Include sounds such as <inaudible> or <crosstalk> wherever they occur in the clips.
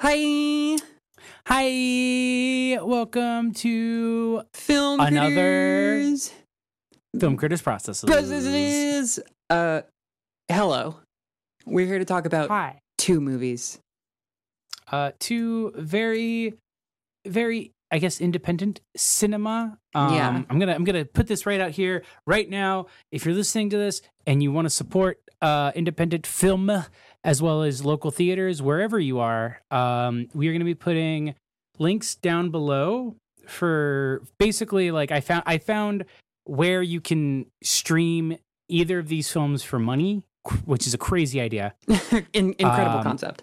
Hi, Hi, welcome to film Another- Film critters. Film Critters Processes. Processes. Uh, hello. We're here to talk about Hi. two movies. Uh, two very, very, I guess, independent cinema. Um, Yeah. I'm gonna, I'm gonna put this right out here, right now. If you're listening to this and you want to support uh, independent film as well as local theaters, wherever you are, um, we are gonna be putting links down below for basically like I found, I found where you can stream either of these films for money, which is a crazy idea. <laughs> In- incredible Um, concept.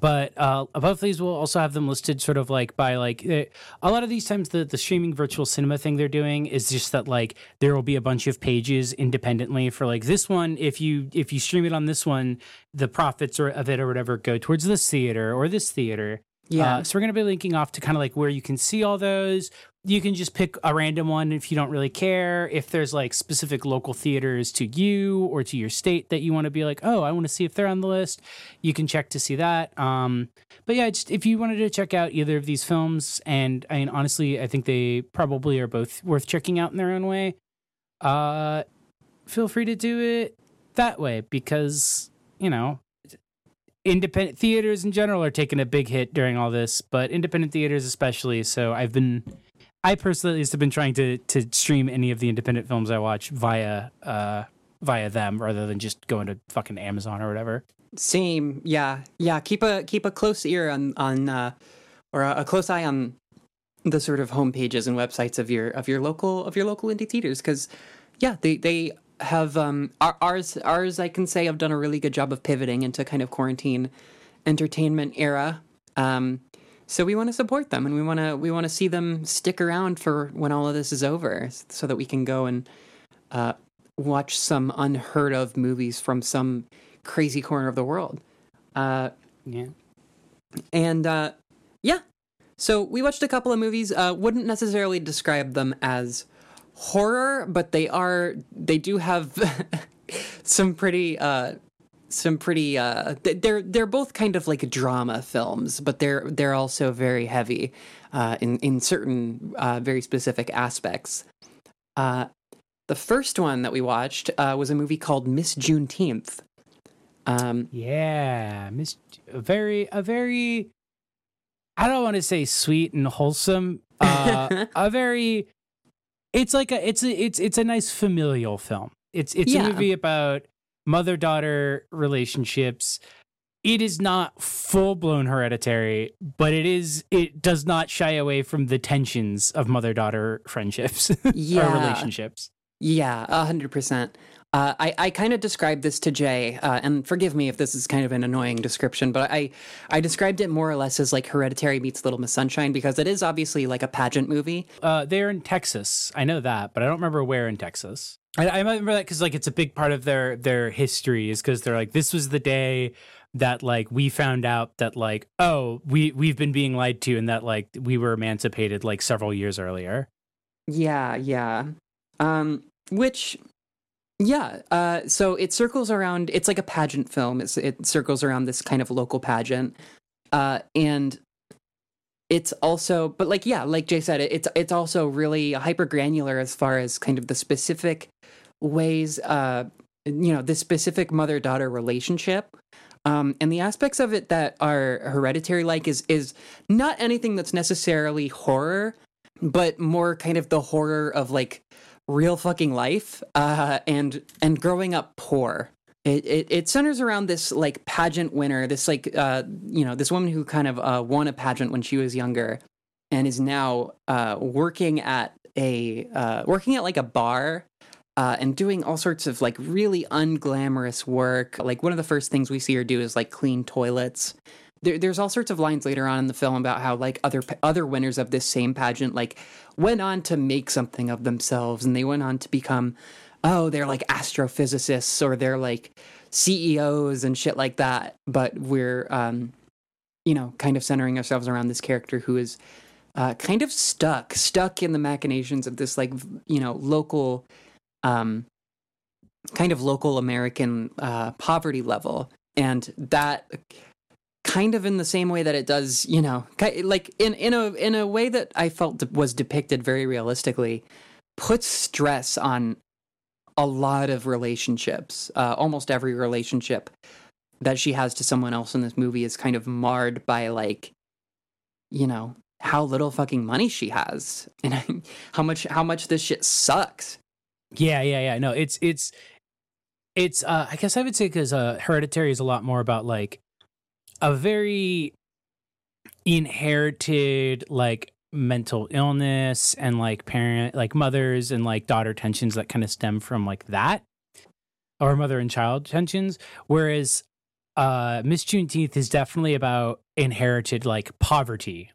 But uh, above these we'll also have them listed sort of like by like eh, a lot of these times the, the streaming virtual cinema thing they're doing is just that like there will be a bunch of pages independently for like this one if you if you stream it on this one the profits or of it or whatever go towards this theater or this theater Yeah. uh, so we're going to be linking off to kind of like where you can see all those. You can just pick a random one if you don't really care. If there's like specific local theaters to you or to your state that you want to be like, oh, I want to see if they're on the list, you can check to see that. Um, but yeah, just if you wanted to check out either of these films, and I mean, honestly, I think they probably are both worth checking out in their own way. Uh, feel free to do it that way because you know independent theaters in general are taking a big hit during all this, but independent theaters especially. So I've been, I personally have been trying to to stream any of the independent films I watch via uh via them rather than just going to fucking Amazon or whatever. Same. Yeah. Yeah. Keep a keep a close ear on on uh, or a, a close eye on the sort of home pages and websites of your of your local of your local indie theaters because yeah they they have um our, ours ours I can say have done a really good job of pivoting into kind of quarantine entertainment era. Um, so we want to support them and we want to we want to see them stick around for when all of this is over so that we can go and uh, watch some unheard of movies from some crazy corner of the world. Uh, Yeah. and uh, yeah, so we watched a couple of movies. Uh, wouldn't necessarily describe them as horror, but they are. They do have <laughs> some pretty. Some pretty uh, they're they're both kind of like drama films, but they're they're also very heavy uh, in in certain uh, very specific aspects. Uh, the first one that we watched uh, was a movie called Miss Juneteenth. Um, Yeah, Miss a very a very I don't want to say sweet and wholesome. Uh <laughs> a very it's like a it's a it's it's a nice familial film. It's it's Yeah. a movie about mother-daughter relationships. It is not full-blown hereditary, but it is it does not shy away from the tensions of mother-daughter friendships <laughs> or Yeah. relationships. Yeah, a hundred percent. Uh, I I kind of described this to Jay, uh, and forgive me if this is kind of an annoying description, but I I described it more or less as like Hereditary meets Little Miss Sunshine because it is obviously like a pageant movie. Uh, they're in Texas. I know that, but I don't remember where in Texas. I, I remember that because like it's a big part of their their history is because they're like this was the day that like we found out that like oh we we've been being lied to and that like we were emancipated like several years earlier. Yeah, yeah. Um, which, yeah. Uh, so it circles around. It's like a pageant film. It's, it circles around this kind of local pageant, uh, and it's also, but like, yeah, like Jay said, it, it's it's also really hyper granular as far as kind of the specific ways, uh, you know, this specific mother daughter relationship. Um, and the aspects of it that are hereditary like is is not anything that's necessarily horror, but more kind of the horror of like real fucking life uh, and and growing up poor. It, it it centers around this like pageant winner, this like uh, you know this woman who kind of uh, won a pageant when she was younger, and is now uh, working at a uh, working at like a bar uh, and doing all sorts of like really unglamorous work. Like one of the first things we see her do is like clean toilets. There, there's all sorts of lines later on in the film about how like other other winners of this same pageant like went on to make something of themselves and they went on to become oh they're like astrophysicists or they're like CEOs and shit like that. But we're um, you know kind of centering ourselves around this character who is uh, kind of stuck stuck in the machinations of this like you know local um, kind of local American uh, poverty level, and that kind of in the same way that it does, you know, like in in a in a way that I felt was depicted very realistically, puts stress on a lot of relationships. Uh, almost every relationship that she has to someone else in this movie is kind of marred by like, you know, how little fucking money she has <laughs> and how much how much this shit sucks. Yeah, yeah, yeah. No, it's it's it's uh I guess I would say because uh Hereditary is a lot more about like a very inherited like mental illness and like parent like mothers and like daughter tensions that kind of stem from like that or mother and child tensions whereas uh miss juneteenth is definitely about inherited like poverty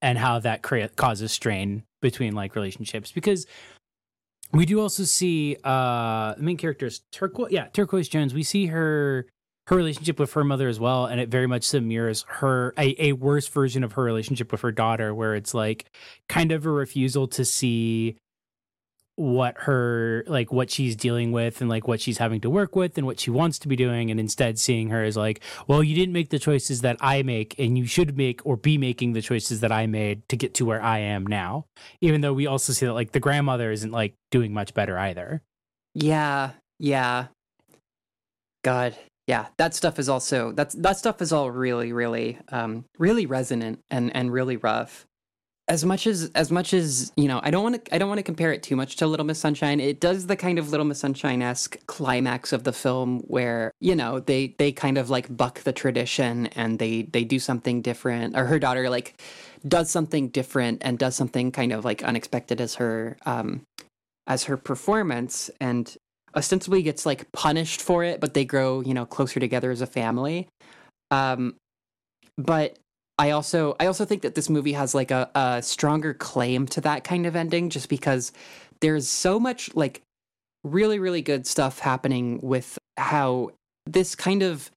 and how that crea- causes strain between like relationships because we do also see uh the main character is turquoise yeah turquoise jones. We see her her relationship with her mother as well and it very much mirrors her a, a worse version of her relationship with her daughter where it's like kind of a refusal to see what her like what she's dealing with and like what she's having to work with and what she wants to be doing and instead seeing her as like well you didn't make the choices that i make and you should make or be making the choices that i made to get to where i am now even though we also see that like the grandmother isn't like doing much better either. Yeah yeah. God yeah that stuff is also that's that stuff is all really really um really resonant and and really rough as much as as much as you know i don't want to i don't want to compare it too much to little miss sunshine. It does the kind of little miss sunshine-esque climax of the film where you know they they kind of like buck the tradition and they they do something different or her daughter like does something different and does something kind of like unexpected as her um as her performance and ostensibly gets like punished for it but they grow you know closer together as a family. Um but I also I also think that this movie has like a, a stronger claim to that kind of ending just because there's so much like really really good stuff happening with how this kind of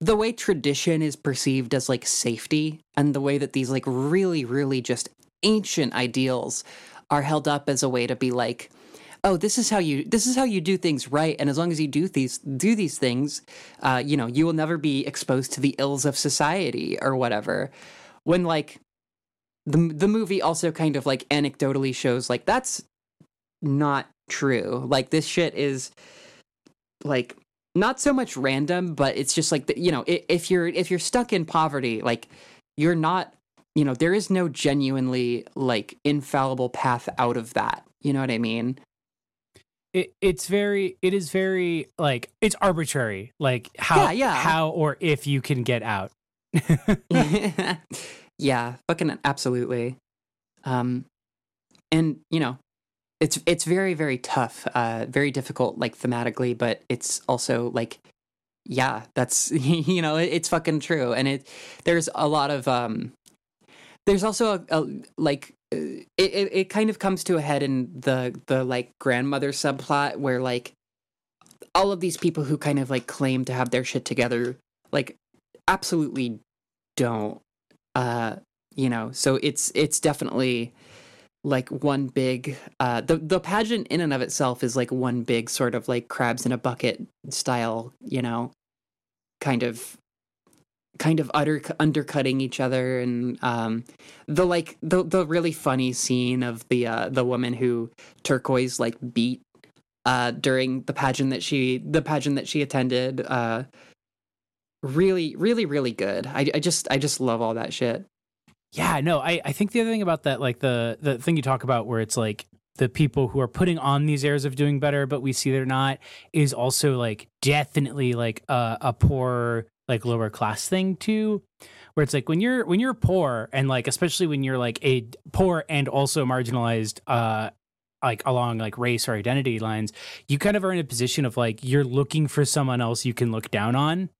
the way tradition is perceived as like safety and the way that these like really really just ancient ideals are held up as a way to be like oh this is how you this is how you do things right and as long as you do these do these things uh, you know you will never be exposed to the ills of society or whatever. When like the the movie also kind of like anecdotally shows like that's not true. Like this shit is like not so much random but it's just like the, you know if you're if you're stuck in poverty like you're not you know there is no genuinely like infallible path out of that. You know what i mean it, it's very it is very like it's arbitrary like how Yeah, yeah. how or if you can get out <laughs> yeah, fucking absolutely. Um, and you know, it's it's very very tough, uh, very difficult, like thematically, but it's also like, yeah, that's <laughs> you know, it, it's fucking true, and it there's a lot of um, there's also a, a like. It, it it kind of comes to a head in the the like grandmother subplot where like all of these people who kind of like claim to have their shit together like absolutely don't uh you know? So it's it's definitely like one big uh the the pageant in and of itself is like one big sort of like crabs in a bucket style you know kind of kind of utter undercutting each other and um the like the the really funny scene of the uh the woman who turquoise like beat uh during the pageant that she the pageant that she attended uh really really really good. I, I just i just love all that shit. Yeah no i i think the other thing about that like the the thing you talk about where it's like the people who are putting on these airs of doing better but we see they're not is also like definitely like a, a poor like lower class thing too where it's like when you're when you're poor and like especially when you're like a poor and also marginalized uh like along like race or identity lines you kind of are in a position of like you're looking for someone else you can look down on.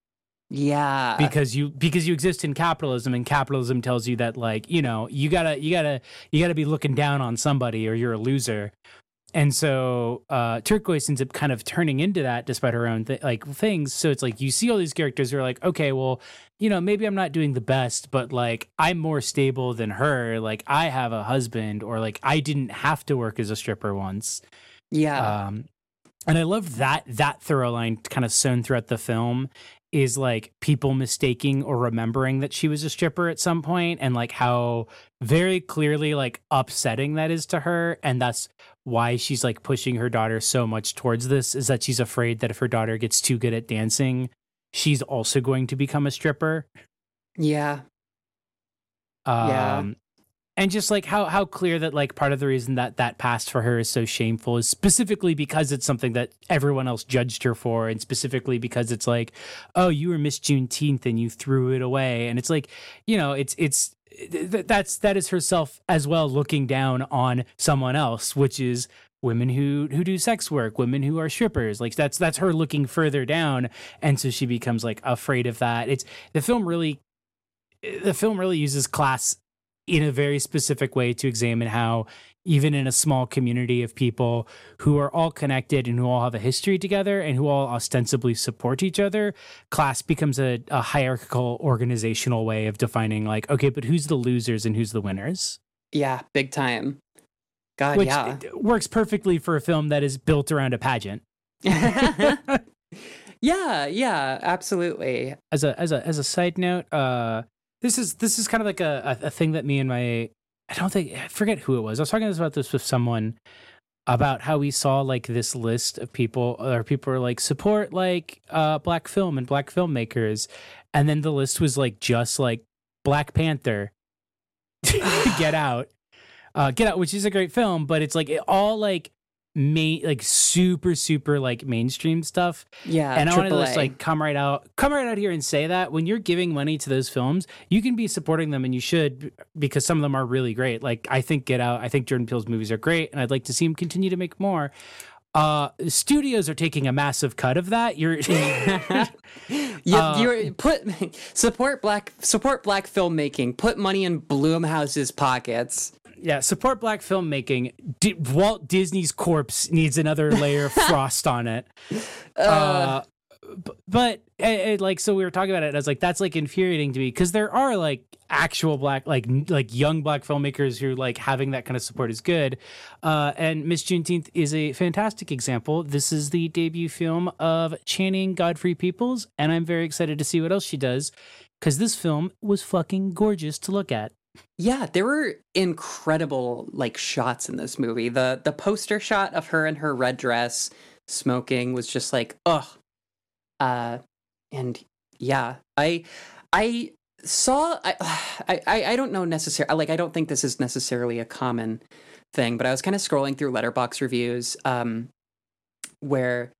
Yeah. Because you because you exist in capitalism and capitalism tells you that like you know you gotta you gotta you gotta be looking down on somebody or you're a loser and so uh turquoise ends up kind of turning into that despite her own th- like things. So it's like you see all these characters who are like okay well you know maybe i'm not doing the best but like i'm more stable than her. Like i have a husband or like i didn't have to work as a stripper once. Yeah. Um and i love that that thorough line kind of sewn throughout the film is like people mistaking or remembering that she was a stripper at some point and like how very clearly like upsetting that is to her. And that's why she's like pushing her daughter so much towards this is that she's afraid that if her daughter gets too good at dancing she's also going to become a stripper Yeah. um Yeah. and just like how how clear that like part of the reason that that past for her is so shameful is specifically because it's something that everyone else judged her for and specifically because it's like oh you were miss juneteenth and you threw it away and it's like you know it's it's th- that's that is herself as well looking down on someone else which is women who who do sex work women who are strippers. Like that's that's her looking further down. And so she becomes like afraid of that. It's the film really the film really uses class in a very specific way to examine how even in a small community of people who are all connected and who all have a history together and who all ostensibly support each other class becomes a, a hierarchical organizational way of defining like okay but who's the losers and who's the winners Yeah. Big time. God, which yeah. works perfectly for a film that is built around a pageant <laughs> yeah. Yeah. Absolutely. as a as a as a side note, uh, this is this is kind of like a, a a thing that me and my I don't think I forget who it was. I was talking about this with someone about how we saw like this list of people or people are like support like uh black film and black filmmakers, and then the list was like just like Black Panther, <laughs> Get Out, uh, Get Out, which is a great film, but it's like it all like main like super super like mainstream stuff Yeah. and I want to just like come right out, come right out here and say that when you're giving money to those films, you can be supporting them, and you should because some of them are really great. Like I think Get Out, I think Jordan Peele's movies are great, and I'd like to see him continue to make more. Uh, studios are taking a massive cut of that. You're <laughs> You, Uh, you're put <laughs> support black support black filmmaking. Put money in Blumhouse's pockets. Yeah, support black filmmaking. D- Walt Disney's corpse needs another layer of <laughs> frost on it. uh, b- but eh, eh, like so we were talking about it and i was like that's like infuriating to me because there are like actual black like like young black filmmakers who like having that kind of support is good uh and miss juneteenth is a fantastic example this is the debut film of channing godfrey peoples and i'm very excited to see what else she does because this film was fucking gorgeous to look at Yeah, there were incredible like shots in this movie. The the poster shot of her in her red dress smoking was just like, ugh. Uh and yeah, I I saw I <sighs> I I don't know necessarily like I don't think this is necessarily a common thing, but I was kind of scrolling through Letterboxd reviews um where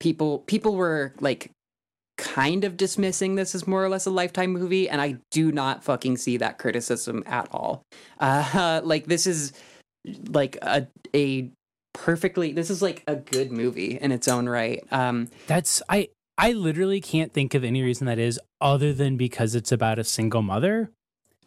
people people were like kind of dismissing this as more or less a lifetime movie and i do not fucking see that criticism at all. Uh <laughs> like this is like a a perfectly this is like a good movie in its own right. Um that's i i literally can't think of any reason that is other than because it's about a single mother.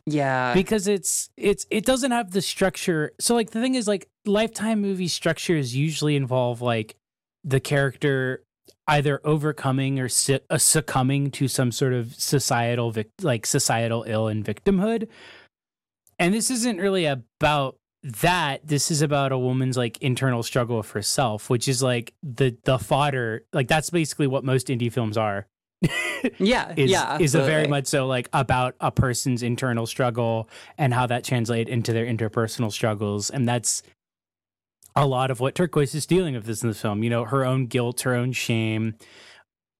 Yeah. Because it's it's it doesn't have the structure. So like the thing is like lifetime movie structures usually involve like the character either overcoming or su- uh, succumbing to some sort of societal vic- like societal ill and victimhood. And this isn't really about that. This is about a woman's like internal struggle with herself which is like the the fodder like that's basically what most indie films are. <laughs> Yeah is yeah is a very much so like about a person's internal struggle and how that translates into their interpersonal struggles. And that's a lot of what turquoise is dealing with this in the film you know her own guilt her own shame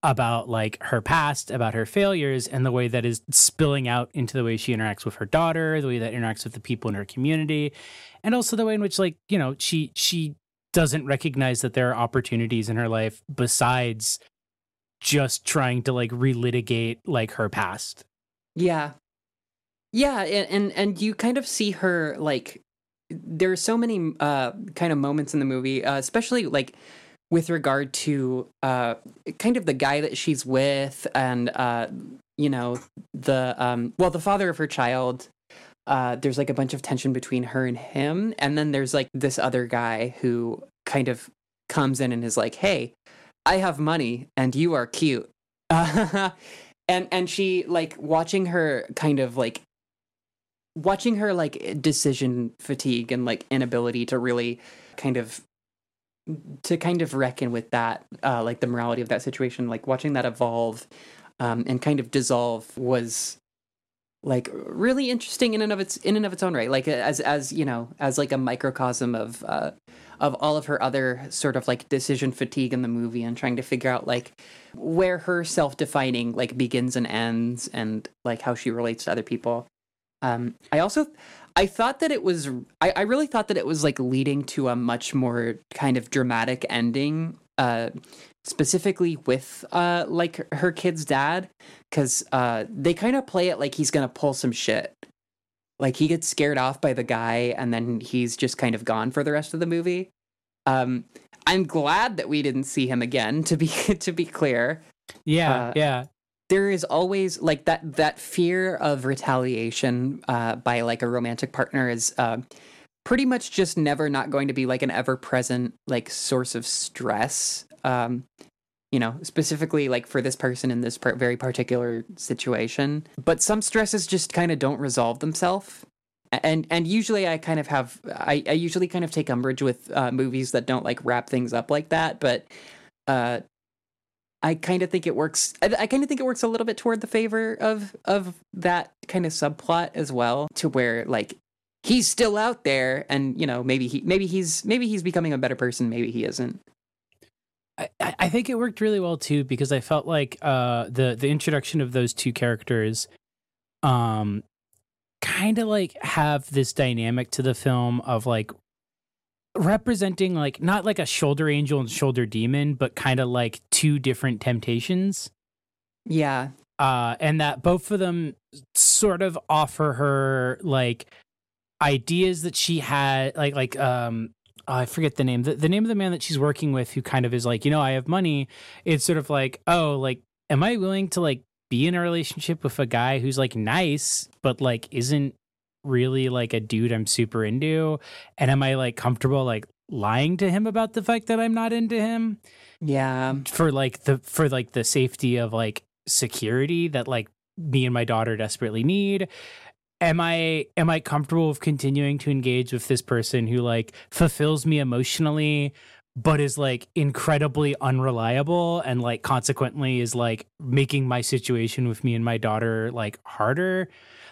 about like her past about her failures and the way that is spilling out into the way she interacts with her daughter the way that interacts with the people in her community and also the way in which like you know she she doesn't recognize that there are opportunities in her life besides just trying to like relitigate like her past. Yeah. Yeah, and, and and you kind of see her like there are so many uh kind of moments in the movie, uh, especially like with regard to uh kind of the guy that she's with and uh you know the um well the father of her child uh there's like a bunch of tension between her and him. And then there's like this other guy who kind of comes in and is like hey i have money and you are cute. <laughs> And and she like watching her kind of like watching her like decision fatigue and like inability to really kind of to kind of reckon with that uh like the morality of that situation like watching that evolve um, and kind of dissolve was like really interesting in and of its in and of its own right. Like as as you know as like a microcosm of uh of all of her other sort of like decision fatigue in the movie and trying to figure out like where her self-defining like begins and ends and like how she relates to other people um i also i thought that it was i, I really thought that it was like leading to a much more kind of dramatic ending uh specifically with uh like her kid's dad because uh they kind of play it like he's gonna pull some shit. Like he gets scared off by the guy and then he's just kind of gone for the rest of the movie. Um i'm glad that we didn't see him again to be <laughs> to be clear. Yeah, Uh, yeah. There is always like that that fear of retaliation uh by like a romantic partner is uh pretty much just never not going to be like an ever present like source of stress. Um you know specifically like for this person in this par- very particular situation. But some stresses just kind of don't resolve themselves. And and usually i kind of have i, I usually kind of take umbrage with uh, movies that don't like wrap things up like that. But uh I kind of think it works. I, I kind of think it works a little bit toward the favor of of that kind of subplot as well, to where like he's still out there, and you know maybe he maybe he's maybe he's becoming a better person, maybe he isn't. I, I think it worked really well too because I felt like uh, the the introduction of those two characters, um, kind of like have this dynamic to the film of like representing like not like a shoulder angel and shoulder demon, but kind of like two different temptations. Yeah, uh, and that both of them sort of offer her like ideas that she had, like like um, oh, I forget the name, the, the name of the man that she's working with, who kind of is like, you know, I have money. It's sort of like, oh, like, am I willing to like be in a relationship with a guy who's like nice, but like isn't really like a dude I'm super into, and am I like comfortable like lying to him about the fact that I'm not into him? yeah, for like the for like the safety of like security that like me and my daughter desperately need am i am i comfortable with continuing to engage with this person who like fulfills me emotionally but is like incredibly unreliable and like consequently is like making my situation with me and my daughter like harder.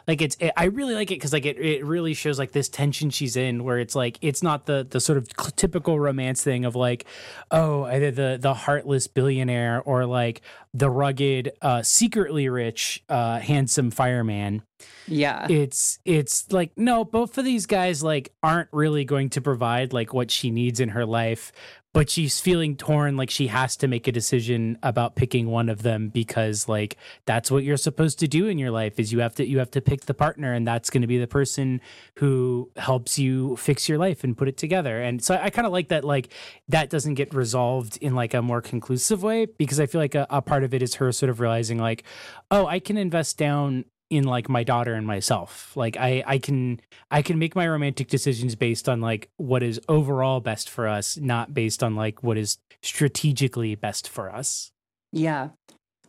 Like it's it, i really like it because like it, it really shows like this tension she's in where it's like it's not the the sort of typical romance thing of like oh either the the heartless billionaire or like the rugged uh secretly rich uh handsome fireman. Yeah, it's it's like no both of these guys like aren't really going to provide like what she needs in her life but she's feeling torn like she has to make a decision about picking one of them because like that's what you're supposed to do in your life is you have to you have to pick the partner and that's going to be the person who helps you fix your life and put it together. And so i kind of like that like that doesn't get resolved in like a more conclusive way because i feel like a, a part of it is her sort of realizing like oh i can invest down in like my daughter and myself like i i can i can make my romantic decisions based on like what is overall best for us not based on like what is strategically best for us yeah.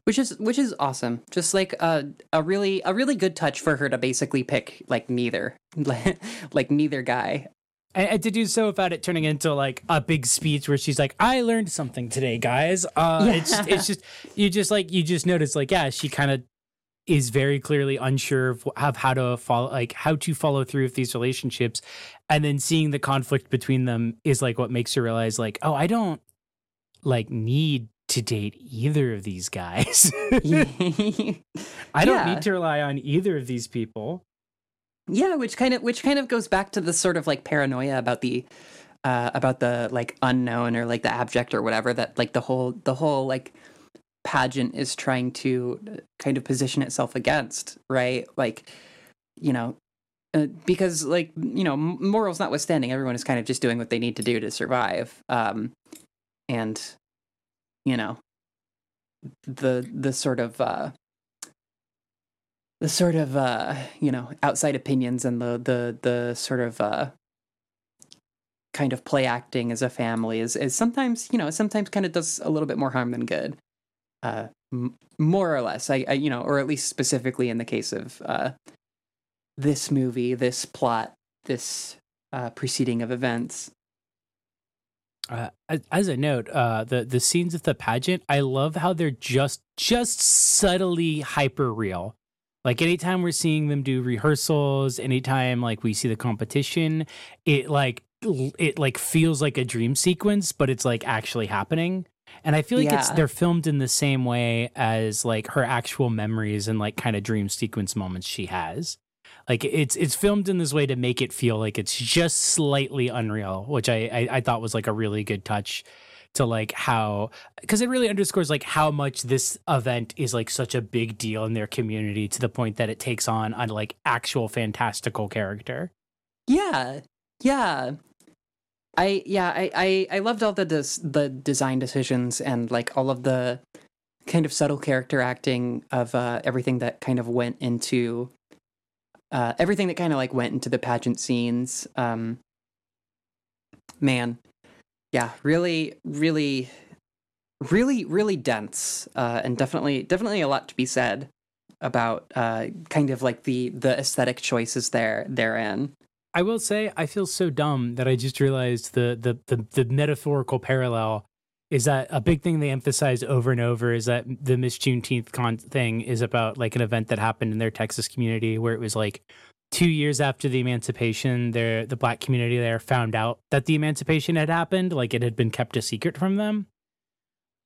Which is which is awesome. Just like a a really a really good touch for her to basically pick like neither, <laughs> like neither guy. and, and to do so without it turning into like a big speech where she's like i learned something today guys uh Yeah. it's <laughs> it's just you just like you just notice like yeah she kind of is very clearly unsure of, of how to follow like how to follow through with these relationships. And then seeing the conflict between them is like what makes her realize like oh i don't like need to date either of these guys. <laughs> I don't Yeah. need to rely on either of these people. Yeah, which kind of which kind of goes back to the sort of like paranoia about the uh about the like unknown or like the abject or whatever that like the whole the whole like pageant is trying to uh, kind of position itself against, right? Like you know, uh, because like you know, morals notwithstanding, everyone is kind of just doing what they need to do to survive. Um and you know, the the sort of uh the sort of uh you know outside opinions and the the the sort of uh kind of play acting as a family is is sometimes you know sometimes kind of does a little bit more harm than good uh m- more or less I, I you know or at least specifically in the case of uh this movie this plot this uh preceding of events Uh, as- a note, uh, the the scenes of the pageant, I love how they're just just subtly hyper real. Like anytime we're seeing them do rehearsals, anytime like we see the competition, it like it like feels like a dream sequence, but it's like actually happening. And I feel like it's they're filmed in the same way as like her actual memories and like kind of dream sequence moments she has. Like it's it's filmed in this way to make it feel like it's just slightly unreal, which I I, I thought was like a really good touch to like how because it really underscores like how much this event is like such a big deal in their community to the point that it takes on a like actual fantastical character. Yeah, yeah. I yeah I I, I loved all the des- the design decisions and like all of the kind of subtle character acting of uh, everything that kind of went into uh, everything that kind of like went into the pageant scenes. Um, man, yeah, really, really, really, really dense, uh, and definitely, definitely a lot to be said about uh, kind of like the the aesthetic choices there therein. I will say I feel so dumb that I just realized the the the, the metaphorical parallel is that a big thing they emphasize over and over is that the Miss Juneteenth con thing is about like an event that happened in their Texas community where it was like two years after the emancipation, their the black community there found out that the emancipation had happened, like it had been kept a secret from them.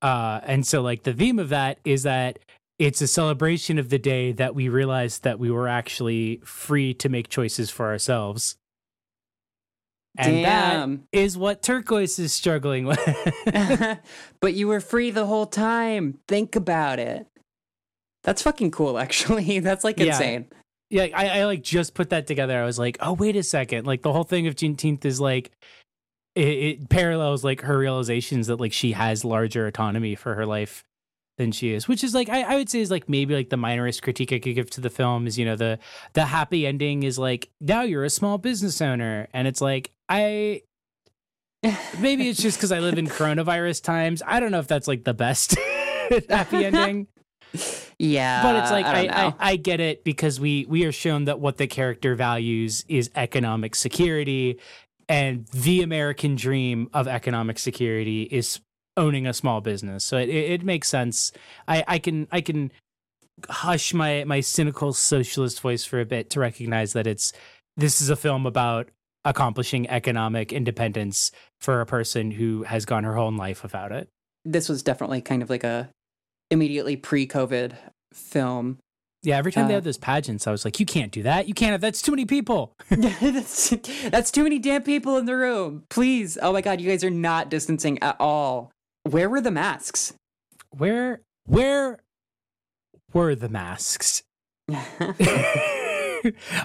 Uh, and so like the theme of that is that it's a celebration of the day that we realized that we were actually free to make choices for ourselves. And that Damn. is what Turquoise is struggling with. <laughs> <laughs> but you were free the whole time. Think about it. That's fucking cool, actually. <laughs> That's like Yeah. insane. yeah, I, I like just put that together. I was like, oh, wait a second. Like the whole thing of Juneteenth is like, it, it parallels like her realizations that like she has larger autonomy for her life than she is, which is like I, I would say is like maybe like the minorist critique I could give to the film is you know the the happy ending is like now you're a small business owner and it's like I maybe it's just because I live in coronavirus times. I don't know if that's like the best <laughs> happy ending Yeah, but it's like I, I, I. I, get it because we we are shown that what the character values is economic security and the american dream of economic security is owning a small business so it, it, it makes sense i i can i can hush my my cynical socialist voice for a bit to recognize that it's this is a film about accomplishing economic independence for a person who has gone her whole life without it this was definitely kind of like a immediately pre-COVID film. yeah every time they Uh, have those pageants i was like you can't do that you can't have that's too many people <laughs> <laughs> that's, that's too many damn people in the room. Please, oh my god, you guys are not distancing at all. Where were the masks? where where were the masks <laughs> <laughs>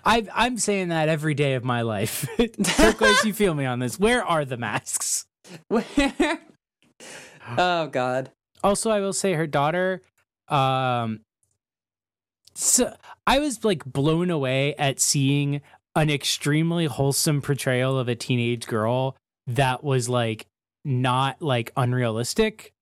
I, I'm saying that every day of my life. <laughs> Turquoise, you feel me on this. Where are the masks? Where? Oh god. Also, I will say her daughter. Um, so I was like blown away at seeing an extremely wholesome portrayal of a teenage girl that was like not like unrealistic.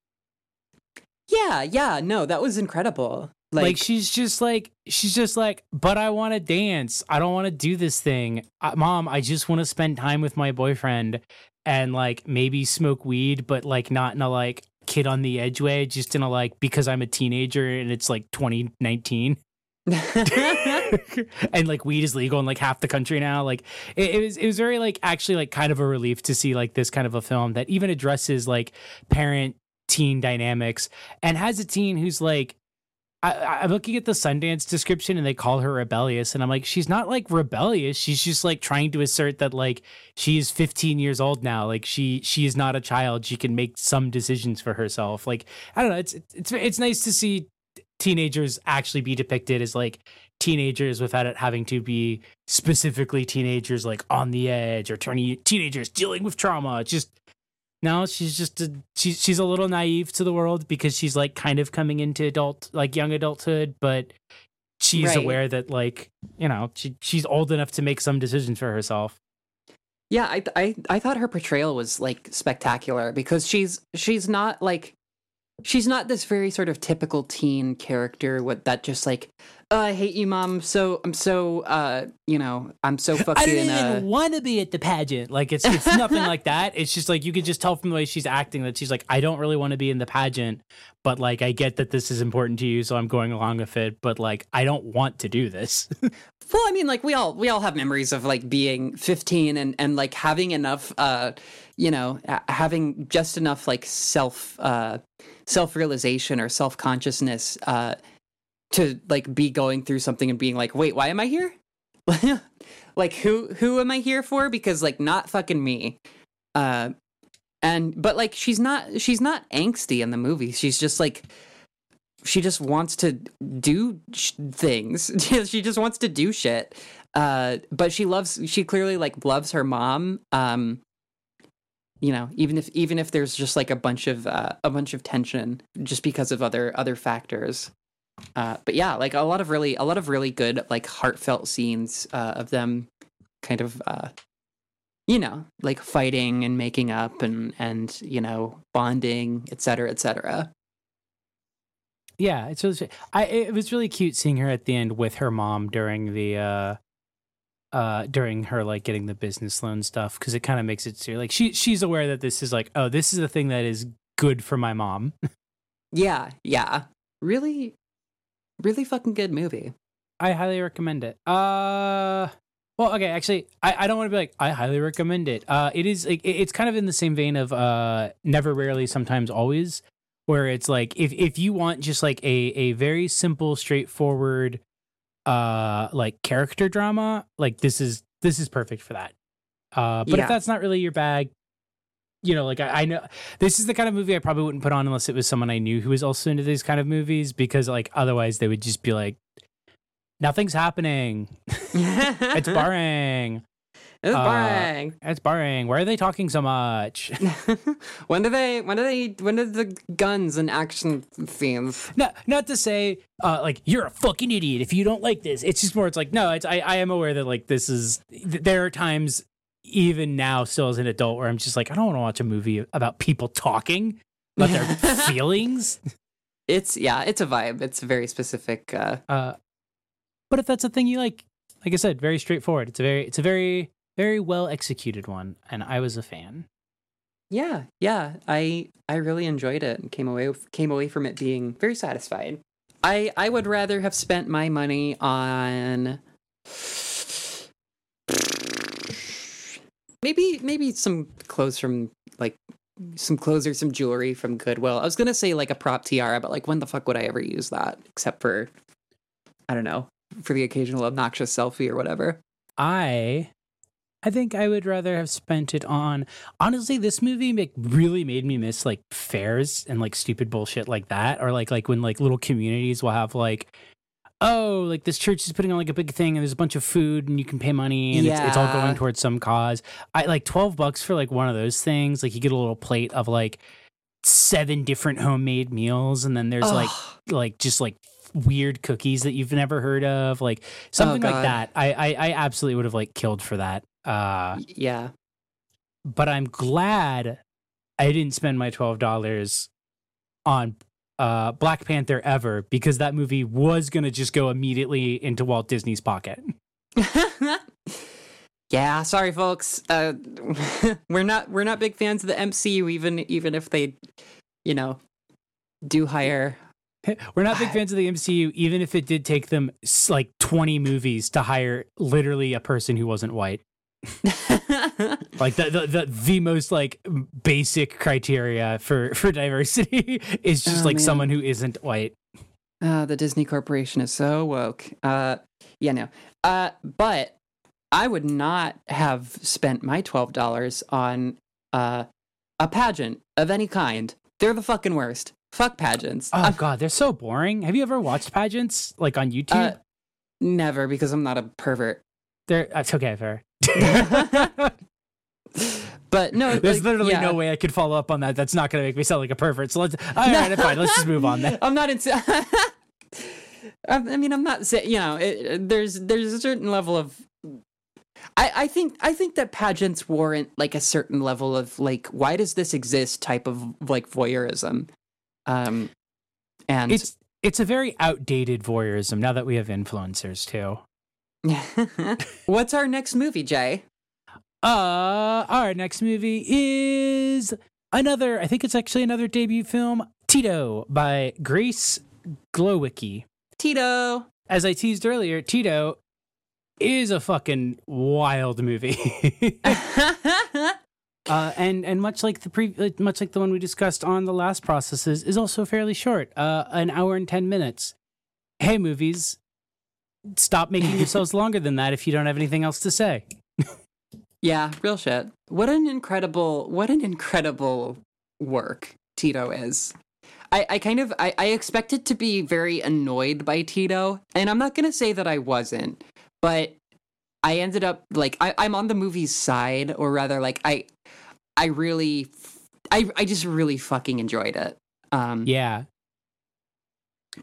Yeah, yeah, no, that was incredible. Like, Like, she's just like she's just like, but I want to dance. I don't want to do this thing, uh, mom. I just want to spend time with my boyfriend and like maybe smoke weed, but like not in a like kid on the edge way, just in a like because I'm a teenager and it's like 2019 <laughs> and like weed is legal in like half the country now. Like it, it was it was very like actually like kind of a relief to see like this kind of a film that even addresses like parent teen dynamics and has a teen who's like I, I'm looking at the Sundance description and they call her rebellious, and I'm like, she's not like rebellious. She's just like trying to assert that like she is 15 years old now. Like she she is not a child. She can make some decisions for herself. Like I don't know. It's it's it's nice to see teenagers actually be depicted as like teenagers without it having to be specifically teenagers like on the edge or turning teenagers dealing with trauma. It's just no, she's just a, she's she's a little naive to the world because she's like kind of coming into adult like young adulthood, but she's Right. aware that like you know she she's old enough to make some decisions for herself. yeah, I, I, I thought her portrayal was like spectacular because she's she's not like she's not this very sort of typical teen character with that just like oh, I hate you, mom. So I'm so uh, you know, I'm so <laughs> fucking. I didn't uh, even want to be at the pageant. Like it's it's nothing like <laughs> that. It's just like you could just tell from the way she's acting that she's like, I don't really want to be in the pageant, but like I get that this is important to you, so I'm going along with it. But like I don't want to do this. <laughs> Well, I mean, like we all we all have memories of like being 15 and and like having enough, uh, you know, having just enough like self uh, self realization or self consciousness uh, to like be going through something and being like, wait, why am I here? <laughs> like who who am I here for? Because like not fucking me. Uh, and but like she's not she's not angsty in the movie. She's just like she just wants to do sh- things. <laughs> she just wants to do shit. Uh, but she loves. She clearly like loves her mom. Um, you know, even if even if there's just like a bunch of uh, a bunch of tension just because of other other factors. Uh, but yeah, like a lot of really a lot of really good like heartfelt scenes uh, of them kind of uh, you know like fighting and making up and and you know bonding, et cetera, et cetera. yeah, it's really. I it was really cute seeing her at the end with her mom during the. uh uh during her like getting the business loan stuff because it kind of makes it serious like she she's aware that this is like oh this is the thing that is good for my mom <laughs> Yeah, yeah. Really, really fucking good movie. I highly recommend it. Uh well, okay, actually, I, I don't want to be like I highly recommend it. Uh it is like it- it's kind of in the same vein of uh never rarely sometimes always where it's like if if you want just like a a very simple straightforward uh like character drama, like this is this is perfect for that. Uh but Yeah. if that's not really your bag, you know, like I, I know this is the kind of movie I probably wouldn't put on unless it was someone I knew who was also into these kind of movies because like otherwise they would just be like nothing's happening. <laughs> it's <laughs> boring. It's Uh, boring. It's boring. Why are they talking so much? <laughs> when do they? When do they? When do the guns and action scenes? no, not to say uh, like you're a fucking idiot if you don't like this. It's just more. It's like no. It's I. I am aware that like this is. th- There are times even now, still as an adult, where I'm just like I don't want to watch a movie about people talking about their <laughs> feelings. It's yeah, it's a vibe. It's very specific. Uh, Uh, but if that's a thing you like, like I said, very straightforward. It's a very, it's a very, very well executed one, and I was a fan. yeah, yeah. I I really enjoyed it and came away came away from it being very satisfied. I I would rather have spent my money on maybe maybe some clothes from like some clothes or some jewelry from Goodwill. I was gonna say like a prop tiara, but like when the fuck would I ever use that except for I don't know for the occasional obnoxious selfie or whatever. I, I think I would rather have spent it on. Honestly, this movie make, really made me miss like fairs and like stupid bullshit like that, or like like when like little communities will have like. Oh, like this church is putting on like a big thing, and there's a bunch of food, and you can pay money, and it's, it's all going towards some cause. I like twelve bucks for like one of those things. Like you get a little plate of like seven different homemade meals, and then there's like like just like weird cookies that you've never heard of, like something like that. I, I I absolutely would have like killed for that. Uh, yeah. but I'm glad I didn't spend my twelve dollars on uh Black Panther ever because that movie was gonna just go immediately into Walt Disney's pocket. <laughs> yeah, sorry folks. Uh <laughs> we're not we're not big fans of the MCU even even if they you know do hire <laughs> We're not big fans of the MCU, even if it did take them like 20 movies to hire literally a person who wasn't white. <laughs> Like the the the, the most like basic criteria for for diversity <laughs> is just Oh, like man. someone who isn't white. Uh, the Disney Corporation is so woke. Uh, yeah, no. Uh, but I would not have spent my twelve dollars on uh, a pageant of any kind. They're the fucking worst. Fuck pageants. Oh I'm- god, they're so boring. Have you ever watched pageants like on YouTube? Uh, never, because I'm not a pervert. they're that's okay, fair. <laughs> But no, There's like, literally yeah. no way I could follow up on that. That's not going to make me sound like a pervert. So let's. <laughs> All right, fine. Let's just move on then. I'm not into. <laughs> I I mean, I'm not saying you know. It, there's there's a certain level of. I I think I think that pageants warrant like a certain level of like why does this exist type of like voyeurism, um, and It's it's a very outdated voyeurism now that we have influencers too. <laughs> What's our next movie, Jay? Uh, our next movie is another. I think it's actually another debut film, Tito by Grace Glowicki. Tito. As I teased earlier, Tito is a fucking wild movie. <laughs> <laughs> uh, and and much like the pre, uh, much like the one we discussed on the last processes, is also fairly short, uh, an hour and ten minutes. Hey, movies, stop making <laughs> yourselves longer than that if you don't have anything else to say. yeah, real shit. What an incredible, what an incredible work Tito is. I, I kind of I, I expected to be very annoyed by Tito, and I'm not gonna say that I wasn't, but I ended up like I, I'm on the movie's side, or rather, like I I really I I just really fucking enjoyed it. Um, Yeah,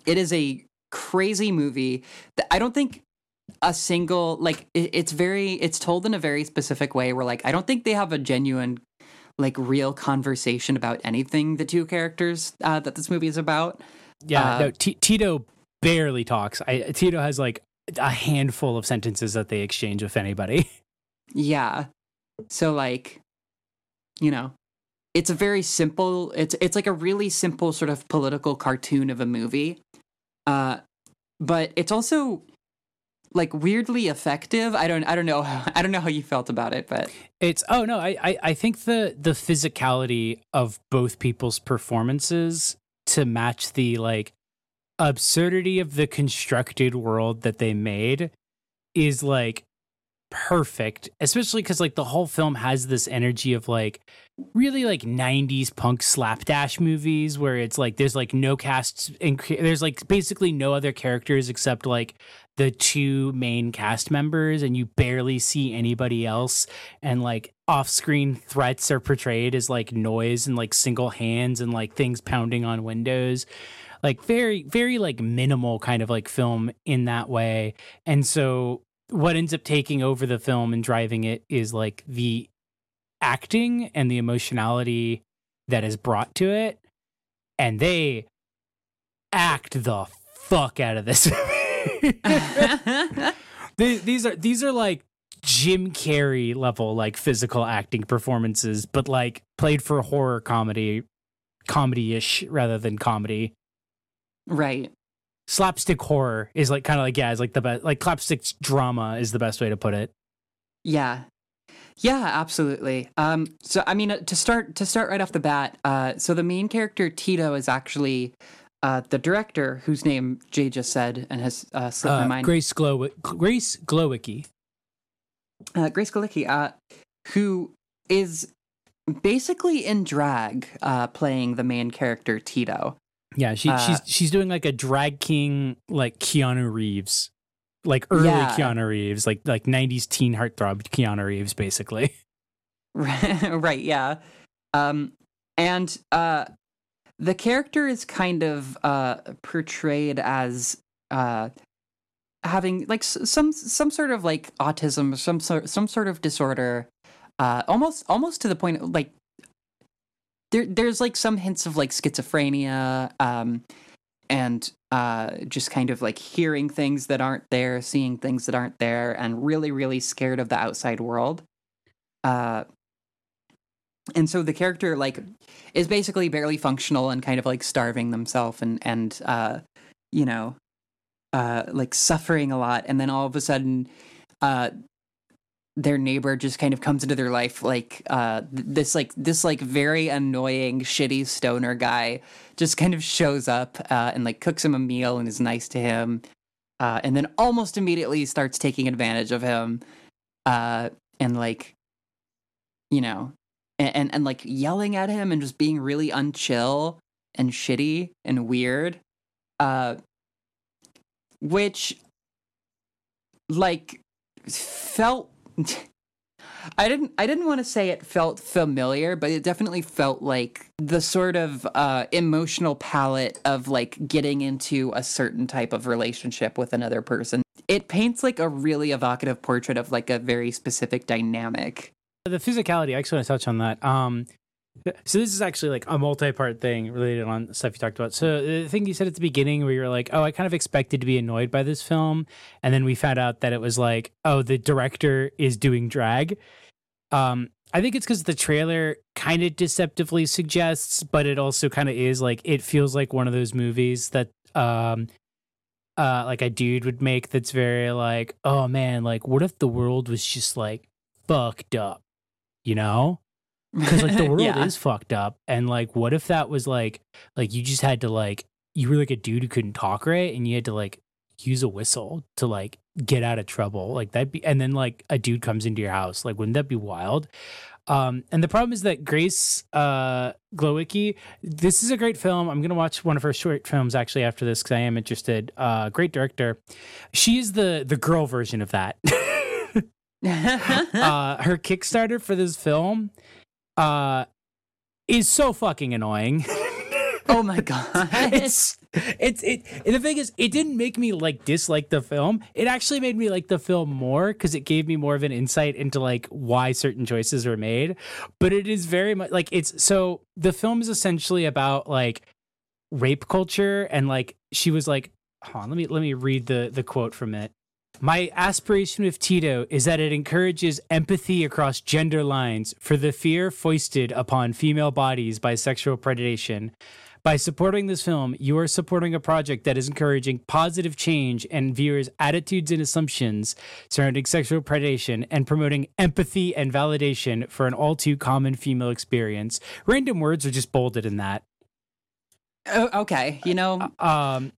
it is a crazy movie that I don't think a single like it, it's very it's told in a very specific way where like I don't think they have a genuine like real conversation about anything the two characters uh, that this movie is about. yeah. Uh, no, T- Tito barely talks. I, Tito has like a handful of sentences that they exchange with anybody. <laughs> Yeah. So like you know, it's a very simple it's it's like a really simple sort of political cartoon of a movie. Uh but it's also like weirdly effective. I don't I don't know <laughs> I don't know how you felt about it, but It's oh no, I, I I think the the physicality of both people's performances to match the like absurdity of the constructed world that they made is like perfect especially because like the whole film has this energy of like really like 90s punk slapdash movies where it's like there's like no cast and there's like basically no other characters except like the two main cast members and you barely see anybody else. And like off-screen threats are portrayed as like noise and like single hands and like things pounding on windows. Like very very like minimal kind of like film in that way. And so what ends up taking over the film and driving it is like the acting and the emotionality that is brought to it and they act the fuck out of this <laughs> <laughs> They- these are these are like Jim Carrey level like physical acting performances, but like played for horror comedy, comedy ish rather than comedy. right. Slapstick horror is like kind of like yeah, it's like the best like slapstick drama is the best way to put it. Yeah. Yeah, absolutely. Um, so I mean, uh, to start to start right off the bat, uh, so the main character Tito is actually uh, the director, whose name Jay just said and has uh, slipped my Uh, mind. Grace Glow Grace Glowicki. uh, Grace uh, who is basically in drag, uh, playing the main character Tito. Yeah, she Uh, she's she's doing like a drag king like Keanu Reeves. Like early Yeah. Keanu Reeves, like like 90s teen heartthrob Keanu Reeves basically. <laughs> <laughs> right, yeah. Um, and uh, the character is kind of uh, portrayed as uh, having like some some sort of like autism, some sort some sort of disorder, uh, almost almost to the point of, like there there's like some hints of like schizophrenia, um, and uh, just kind of like hearing things that aren't there, seeing things that aren't there, and really really scared of the outside world. Uh, and so the character like is basically barely functional and kind of like starving themselves and and uh you know uh like suffering a lot and then all of a sudden uh their neighbor just kind of comes into their life like uh this like this like very annoying shitty stoner guy just kind of shows up uh and like cooks him a meal and is nice to him uh and then almost immediately starts taking advantage of him uh and like you know and, and and like yelling at him and just being really unchill and shitty and weird uh which like felt <laughs> I didn't I didn't want to say it felt familiar, but it definitely felt like the sort of uh emotional palette of like getting into a certain type of relationship with another person. It paints like a really evocative portrait of like a very specific dynamic. The physicality, I actually want to touch on that. Um, So this is actually like a multi-part thing related on stuff you talked about. So the thing you said at the beginning where you were like, "Oh, I kind of expected to be annoyed by this film," and then we found out that it was like, "Oh, the director is doing drag." Um, I think it's because the trailer kind of deceptively suggests, but it also kind of is like it feels like one of those movies that um uh like a dude would make that's very like, oh man, like what if the world was just like fucked up, you know? Because like the <laughs> world Yeah. is fucked up, and like what if that was like like you just had to like you were like a dude who couldn't talk right, and you had to like use a whistle to like get out of trouble, like that be, and then like a dude comes into your house, like wouldn't that be wild? Um, and the problem is that Grace uh, Glowicki, this is a great film. I'm gonna watch one of her short films actually after this because I am interested. Uh, great director. She is the the girl version of that. <laughs> <laughs> uh, her Kickstarter for this film uh, is so fucking annoying. <laughs> oh my god. it's it's it the thing is it didn't make me like dislike the film it actually made me like the film more because it gave me more of an insight into like why certain choices were made but it is very much like it's so the film is essentially about like rape culture and like she was like hold on, let me let me read the the quote from it my aspiration with Tito is that it encourages empathy across gender lines for the fear foisted upon female bodies by sexual predation. By supporting this film, you are supporting a project that is encouraging positive change and viewers' attitudes and assumptions surrounding sexual predation and promoting empathy and validation for an all too common female experience. Random words are just bolded in that. Oh, okay. You know, Um,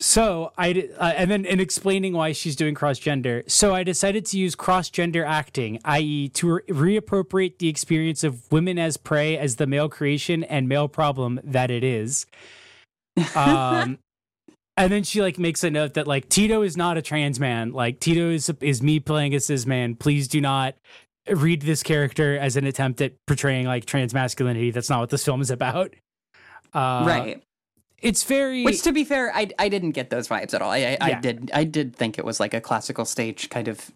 so I uh, and then in explaining why she's doing cross gender, so I decided to use cross gender acting, i.e., to re- reappropriate the experience of women as prey as the male creation and male problem that it is. Um, <laughs> and then she like makes a note that like Tito is not a trans man. Like Tito is is me playing a cis man. Please do not read this character as an attempt at portraying like trans masculinity. That's not what this film is about. Uh, right. It's very Which, to be fair, I I didn't get those vibes at all. I I, I did I did think it was like a classical stage kind of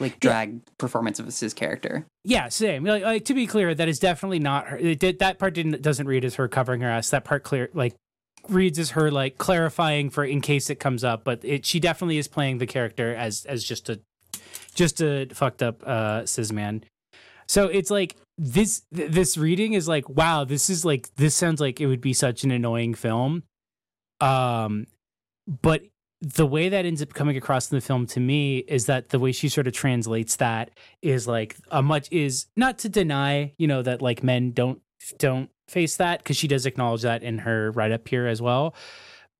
like drag performance of his character. Yeah, same. Like, like, to be clear, that is definitely not her. It did, that part didn't doesn't read as her covering her ass. That part clear like reads as her like clarifying for in case it comes up. But it she definitely is playing the character as as just a just a fucked up uh cis man. So it's like this this reading is like wow this is like this sounds like it would be such an annoying film um but the way that ends up coming across in the film to me is that the way she sort of translates that is like a much is not to deny you know that like men don't don't face that because she does acknowledge that in her write up here as well.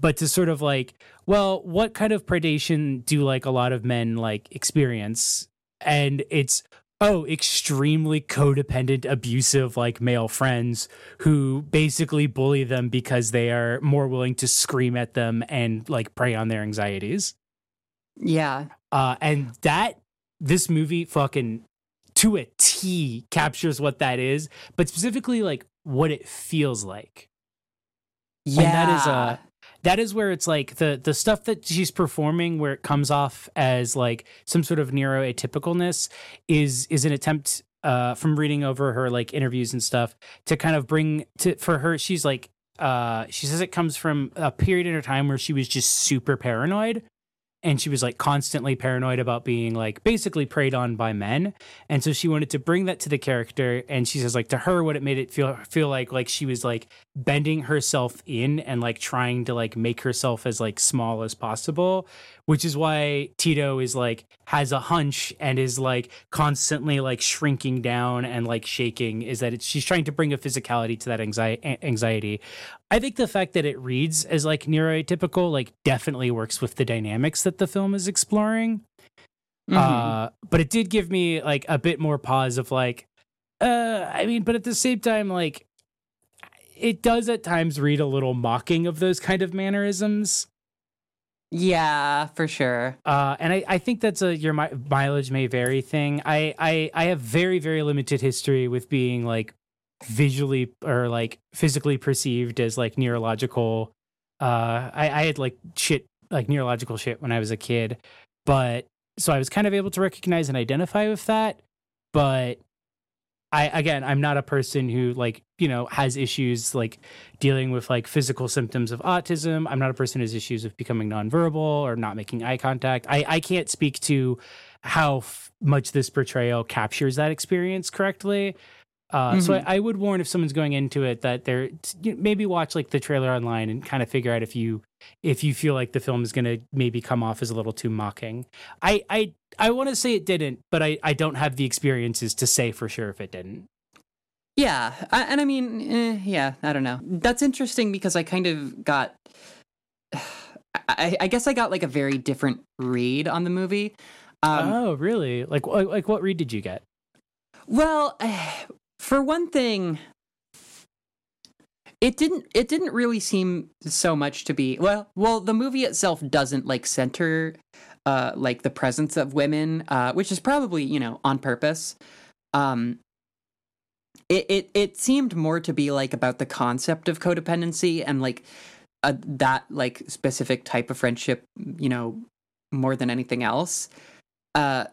But to sort of like well what kind of predation do like a lot of men like experience? And it's oh extremely codependent abusive like male friends who basically bully them because they are more willing to scream at them and like prey on their anxieties Yeah. uh and that this movie fucking to a T captures what that is but specifically like what it feels like Yeah. and that is uh that is where it's like the the stuff that she's performing where it comes off as like some sort of neuroatypicalness is is an attempt uh from reading over her like interviews and stuff to kind of bring to for her she's like uh she says it comes from a period in her time where she was just super paranoid and she was like constantly paranoid about being like basically preyed on by men. And so she wanted to bring that to the character and she says like to her what it made it feel feel like like she was like bending herself in and like trying to like make herself as like small as possible which is why Tito is like has a hunch and is like constantly like shrinking down and like shaking is that it's, she's trying to bring a physicality to that anxiety anxiety I think the fact that it reads as like neurotypical like definitely works with the dynamics that the film is exploring Mhm. uh, but it did give me like a bit more pause of like, uh, I mean, but at the same time, like, it does at times read a little mocking of those kind of mannerisms. Yeah, for sure. Uh, and I, I think that's a your mi- mileage may vary thing. I, I, I have very, very limited history with being like visually or like physically perceived as like neurological. Uh, I, I had like shit, like neurological shit when I was a kid, but so I was kind of able to recognize and identify with that. But I again, I'm not a person who like you know has issues like dealing with like physical symptoms of autism. I'm not a person who has issues of becoming nonverbal or not making eye contact. I I can't speak to how f- much this portrayal captures that experience correctly. Uh, mm-hmm. So I, I, would warn if someone's going into it that they're maybe watch like the trailer online and kind of figure out if you if you feel like the film is going to maybe come off as a little too mocking. I I I want to say it didn't, but I I don't have the experiences to say for sure if it didn't. Yeah, I, and I mean, eh, yeah, I don't know. That's interesting because I kind of got. <sighs> I, I guess I got like a very different read on the movie. Um, oh, really? Like, like what read did you get? Well, <sighs> for one thing, it didn't it didn't really seem so much to be well well the movie itself doesn't like center uh like the presence of women uh which is probably you know on purpose. Um it it it seemed more to be like about the concept of codependency and like uh, that like specific type of friendship you know more than anything else. Uh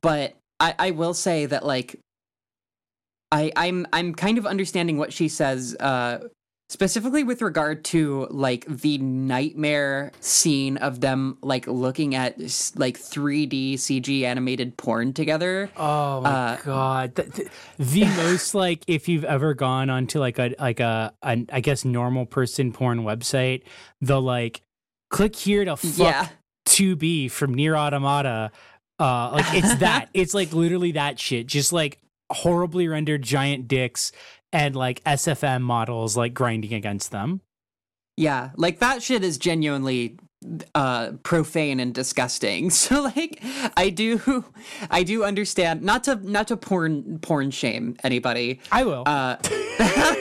but i i will say that like I, I'm I'm kind of understanding what she says, uh, specifically with regard to like the nightmare scene of them like looking at like 3D CG animated porn together. Oh my uh, god, the, the, <laughs> the most like if you've ever gone onto like a like a, a I guess normal person porn website, the like click here to fuck yeah. 2B from Nier Automata. Uh, like it's <laughs> that. it's like literally that shit. Just like horribly rendered giant dicks and like SFM models like grinding against them. Yeah, like that shit is genuinely uh profane and disgusting. <laughs> So like I do I do understand not to not to porn porn shame anybody. I will. Uh <laughs>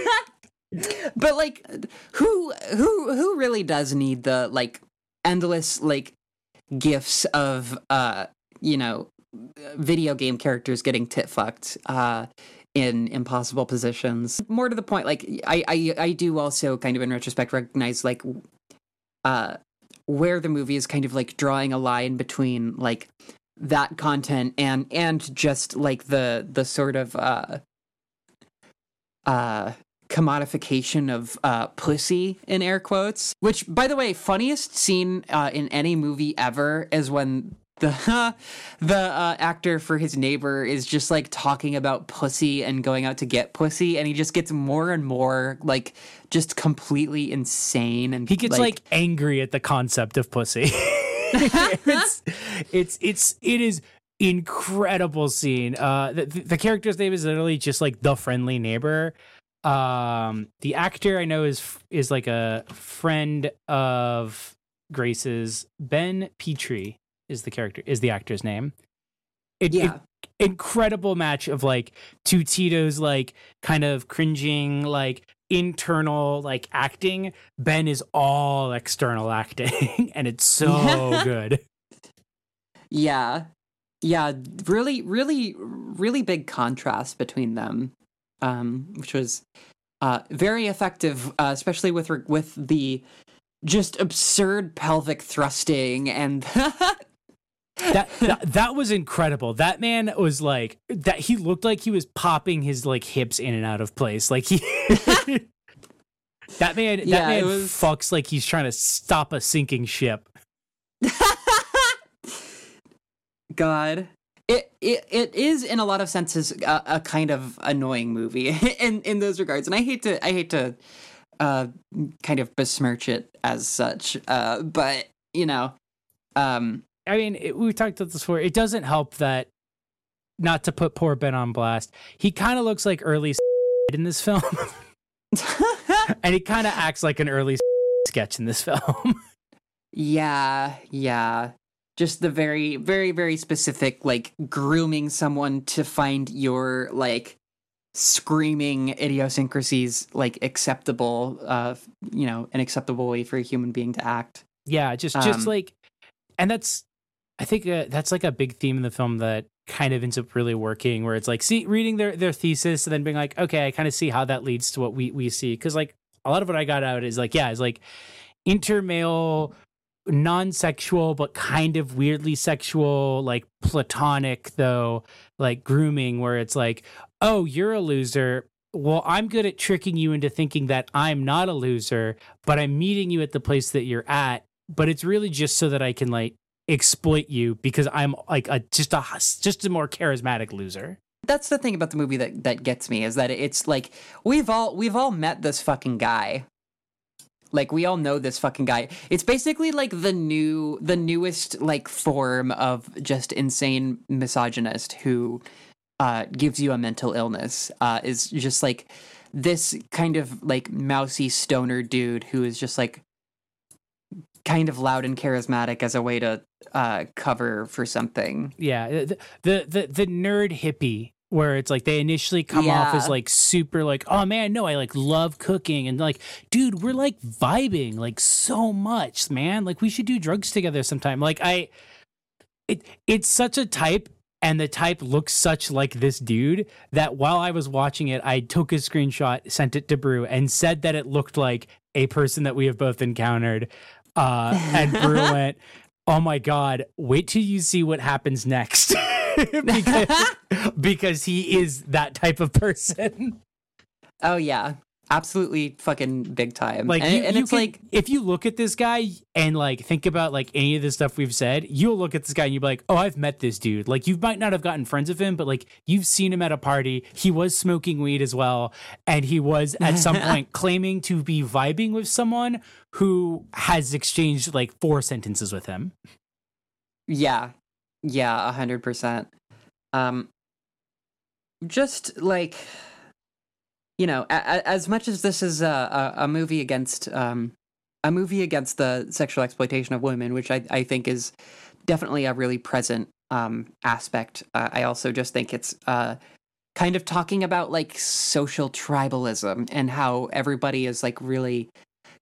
but like who who who really does need the like endless like gifts of uh you know video game characters getting tit fucked uh, in impossible positions. More to the point, like I, I I do also kind of in retrospect recognize like uh where the movie is kind of like drawing a line between like that content and and just like the the sort of uh uh commodification of uh, pussy in air quotes. Which, by the way, funniest scene uh, in any movie ever is when the <laughs> the uh, actor for his neighbor is just like talking about pussy and going out to get pussy and he just gets more and more like just completely insane and he gets like, like angry at the concept of pussy. <laughs> It's it's it's it is incredible scene. Uh the, the character's name is literally just like the friendly neighbor. Um the actor i know is is like a friend of grace's ben petrie is the character is the actor's name. It, yeah. It, incredible match of like two Tito's like kind of cringing like internal like acting. Ben is all external acting <laughs> and it's so good. Yeah. Yeah, really really really big contrast between them. Um which was uh very effective uh, especially with with the just absurd pelvic thrusting and <laughs> that, that that was incredible. That man was like that. He looked like he was popping his like hips in and out of place. Like he. <laughs> that man. That yeah, man was... fucks like he's trying to stop a sinking ship. <laughs> God. It, it it is in a lot of senses a, a kind of annoying movie <laughs> in in those regards, and I hate to I hate to uh, kind of besmirch it as such, uh, but you know, um, I mean, it, we talked about this before. It doesn't help that, not to put poor Ben on blast, he kind of looks like early in this film. <laughs> and he kind of acts like an early sketch in this film. <laughs> yeah, yeah. Just the very, very, very specific, like grooming someone to find your like screaming idiosyncrasies like acceptable uh you know an acceptable way for a human being to act yeah just just um, like and that's I think uh, that's like a big theme in the film that kind of ends up really working where it's like see reading their their thesis and then being like okay I kind of see how that leads to what we we see cuz like a lot of what I got out is like yeah it's like intermale non-sexual but kind of weirdly sexual like platonic though like grooming where it's like oh, you're a loser. Well, I'm good at tricking you into thinking that I'm not a loser, but I'm meeting you at the place that you're at. But it's really just so that I can like exploit you because I'm like a just a just a more charismatic loser. That's the thing about the movie that that gets me is that it's like we've all we've all met this fucking guy. Like we all know this fucking guy. It's basically like the new the newest like form of just insane misogynist who uh gives you a mental illness. Uh is just like this kind of like mousy stoner dude who is just like kind of loud and charismatic as a way to uh, cover for something. Yeah, the, the the the nerd hippie where it's like they initially come yeah. off as like super like oh man no I like love cooking and like dude we're like vibing like so much man like we should do drugs together sometime like I it it's such a type and the type looks such like this dude that while I was watching it I took a screenshot sent it to Brew and said that it looked like a person that we have both encountered uh, and <laughs> Brew went, "Oh my god, wait till you see what happens next." <laughs> because, <laughs> because he is that type of person. Oh yeah absolutely fucking big time. Like, and, you, and you it's can, like if you look at this guy and like think about like any of the stuff we've said, you'll look at this guy and you'll be like, oh, I've met this dude. Like, you might not have gotten friends with him, but like you've seen him at a party. He was smoking weed as well, and he was at some <laughs> point claiming to be vibing with someone who has exchanged like four sentences with him. Yeah, yeah, a hundred percent. Um, just like you know, a, a, as much as this is a, a, movie against um, a movie against the sexual exploitation of women, which I, I think is definitely a really present um, aspect. Uh, I also just think it's uh, kind of talking about like social tribalism and how everybody is like really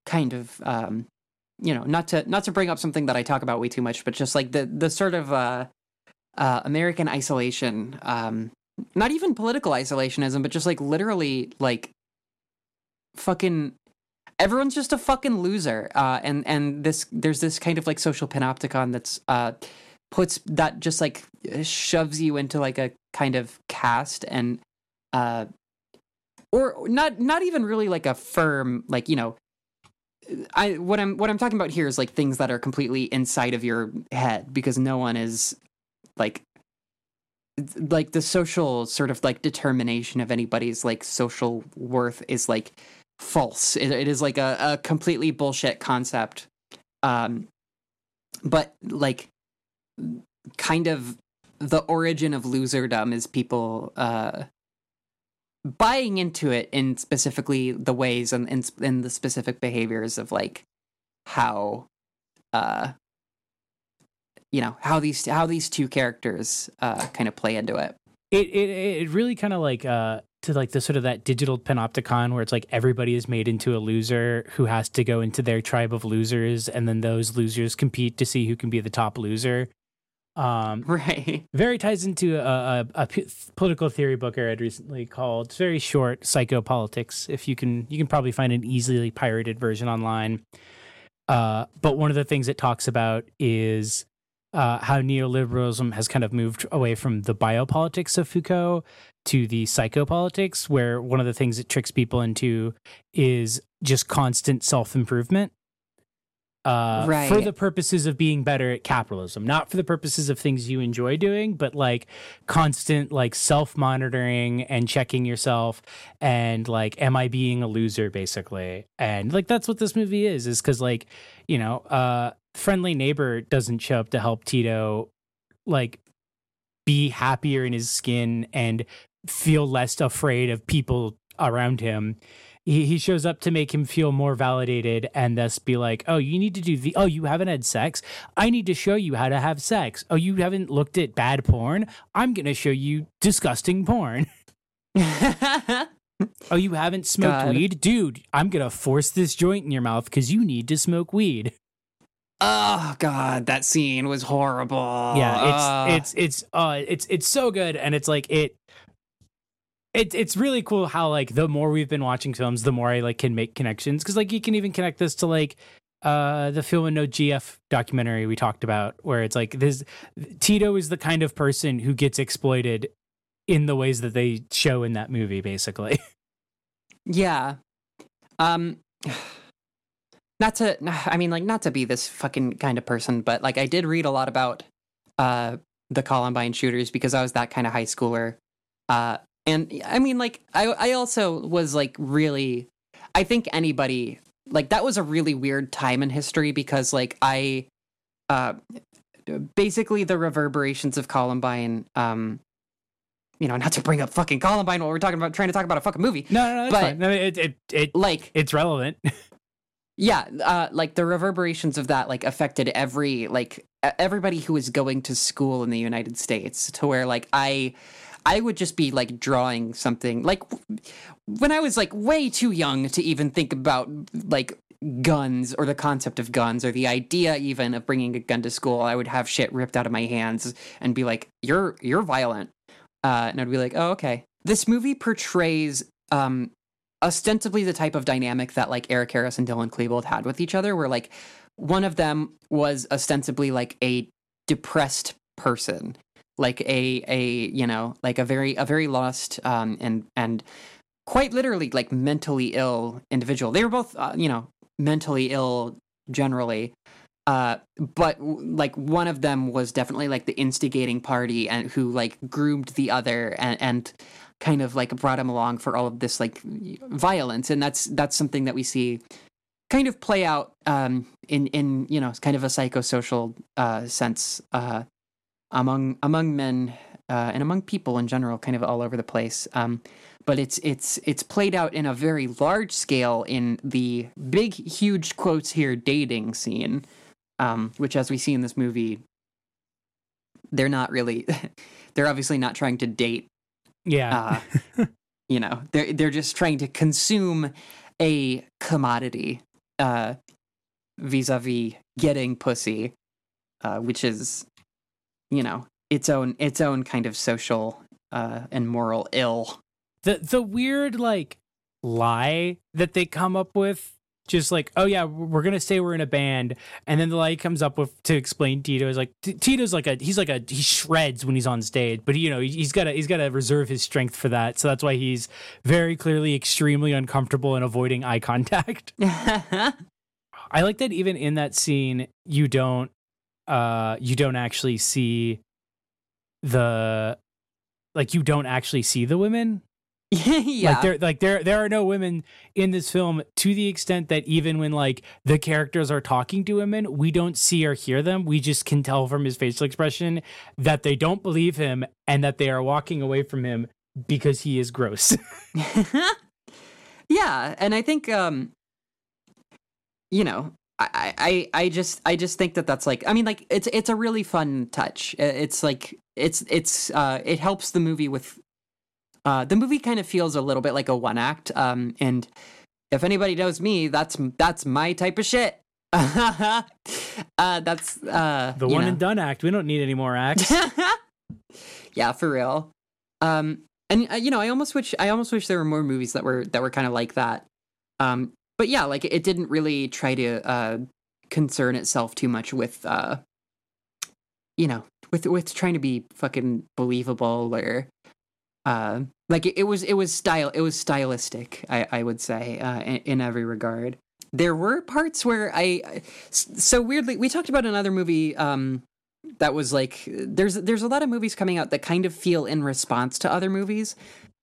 kind of um, you know not to not to bring up something that I talk about way too much, but just like the the sort of uh, uh, American isolation um, not even political isolationism, but just like literally like fucking everyone's just a fucking loser. Uh, and and this there's this kind of like social panopticon that's uh puts that just like shoves you into like a kind of caste and uh or not not even really like a firm like you know I what I'm what I'm talking about here is like things that are completely inside of your head because no one is like like the social sort of like determination of anybody's like social worth is like false. it, it is like a, a completely bullshit concept. Um, but like kind of the origin of loserdom is people uh buying into it in specifically the ways and in, in the specific behaviors of like how uh you know how these how these two characters uh, kind of play into it. It it it really kind of like uh to like the sort of that digital panopticon where it's like everybody is made into a loser who has to go into their tribe of losers and then those losers compete to see who can be the top loser. Um, <laughs> right. Very ties into a, a, a p- political theory book I read recently called it's very short psychopolitics. If you can, you can probably find an easily pirated version online. Uh, but one of the things it talks about is uh, how neoliberalism has kind of moved away from the biopolitics of Foucault to the psychopolitics, where one of the things it tricks people into is just constant self improvement. Uh, right. For the purposes of being better at capitalism, not for the purposes of things you enjoy doing, but like constant like self monitoring and checking yourself and like, am I being a loser basically? And like, that's what this movie is, is because like, you know, uh, friendly neighbor doesn't show up to help Tito like be happier in his skin and feel less afraid of people around him. He, he shows up to make him feel more validated and thus be like, oh, you need to do the, oh, you haven't had sex. I need to show you how to have sex. Oh, you haven't looked at bad porn. I'm going to show you disgusting porn. <laughs> oh, you haven't smoked God. weed? Dude, I'm going to force this joint in your mouth because you need to smoke weed. Oh god, that scene was horrible. Yeah, it's uh. it's it's uh it's it's so good and it's like it it, it's really cool how like the more we've been watching films, the more I like can make connections because like you can even connect this to like uh the film and no GF documentary we talked about where it's like this Tito is the kind of person who gets exploited in the ways that they show in that movie, basically. <laughs> Yeah. Um not to <sighs> I mean like not to be this fucking kind of person, but like I did read a lot about uh the Columbine shooters because I was that kind of high schooler. Uh and I mean like I I also was like really I think anybody like that was a really weird time in history because like I uh basically the reverberations of Columbine um you know, not to bring up fucking Columbine while we're talking about trying to talk about a fucking movie. No, no, no, But- fine. No, it, it, it, Like it's relevant. <laughs> yeah uh, like the reverberations of that like affected every like everybody who was going to school in the united states to where like i i would just be like drawing something. Like when i was like way too young to even think about like guns or the concept of guns or the idea even of bringing a gun to school i would have shit ripped out of my hands and be like you're you're violent. Uh, and i'd be like oh okay. This movie portrays um ostensibly the type of dynamic that like Eric Harris and Dylan Klebold had with each other, where like one of them was ostensibly like a depressed person, like a a you know like a very a very lost um and and quite literally like mentally ill individual. They were both uh, you know mentally ill generally. Uh, but like one of them was definitely like the instigating party and who like groomed the other and and kind of like brought him along for all of this like violence. And that's that's something that we see kind of play out um in in you know kind of a psychosocial uh sense uh among among men uh and among people in general kind of all over the place. Um but it's it's it's played out in a very large scale in the big huge quotes here dating scene. Um which as we see in this movie they're not really <laughs> they're obviously not trying to date yeah. uh, you know they're they're just trying to consume a commodity uh vis-a-vis getting pussy uh which is you know its own its own kind of social uh and moral ill the the weird like lie that they come up with just like oh yeah we're gonna say we're in a band. And then the lie comes up with to explain tito is like T- tito's like a he's like a he shreds when he's on stage but you know he- he's gotta he's gotta reserve his strength for that. So that's why he's very clearly extremely uncomfortable and avoiding eye contact. <laughs> I like that even in that scene you don't uh you don't actually see the like you don't actually see the women <laughs> yeah like there like there there are no women in this film to the extent that even when like the characters are talking to women, we don't see or hear them. We just can tell from his facial expression that they don't believe him and that they are walking away from him because he is gross. <laughs> <laughs> yeah and i think um you know I, I i just i just think that that's like i mean like it's it's a really fun touch it's like it's it's uh it helps the movie with uh the movie kind of feels a little bit like a one act um and if anybody knows me that's that's my type of shit <laughs> uh that's uh the one know. and done act. We don't need any more acts. <laughs> yeah, for real. Um, and uh, you know, I almost wish I almost wish there were more movies that were that were kind of like that. Um, but yeah, like it didn't really try to uh, concern itself too much with, uh, you know, with with trying to be fucking believable or, uh, like it, it was it was style it was stylistic. I I would say uh, in, in every regard. There were parts where I so weirdly we talked about another movie um that was like there's there's a lot of movies coming out that kind of feel in response to other movies.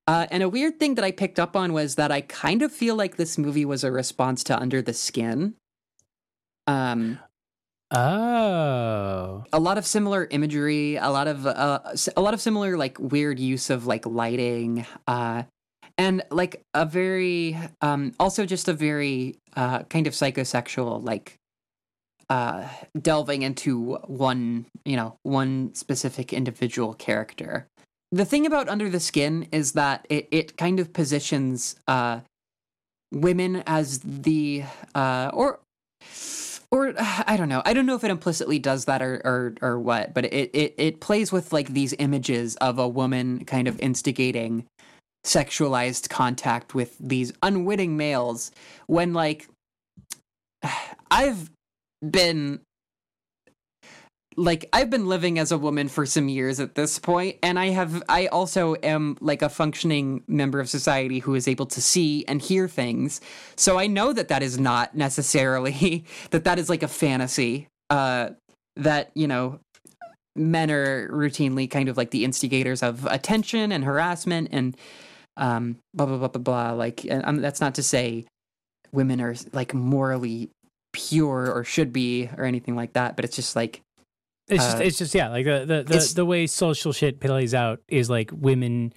Uh, and a weird thing that I picked up on was that I kind of feel like this movie was a response to Under the Skin. Um, oh. a lot of similar imagery, a lot of uh, a lot of similar like weird use of like lighting, uh, and like a very um, also just a very uh, kind of psychosexual like uh, delving into one you know one specific individual character. The thing about Under the Skin is that it it kind of positions uh, women as the uh, or or <sighs> I don't know. I don't know if it implicitly does that or or, or what, but it, it it plays with like these images of a woman kind of instigating sexualized contact with these unwitting males when like <sighs> I've been like I've been living as a woman for some years at this point, and I have I also am like a functioning member of society who is able to see and hear things. So I know that that is not necessarily <laughs> that that is like a fantasy. Uh, that you know men are routinely kind of like the instigators of attention and harassment and um blah blah blah blah blah like um, that's not to say women are like morally pure or should be or anything like that but it's just like It's just Uh, it's just yeah, like the the the, the way social shit plays out is like women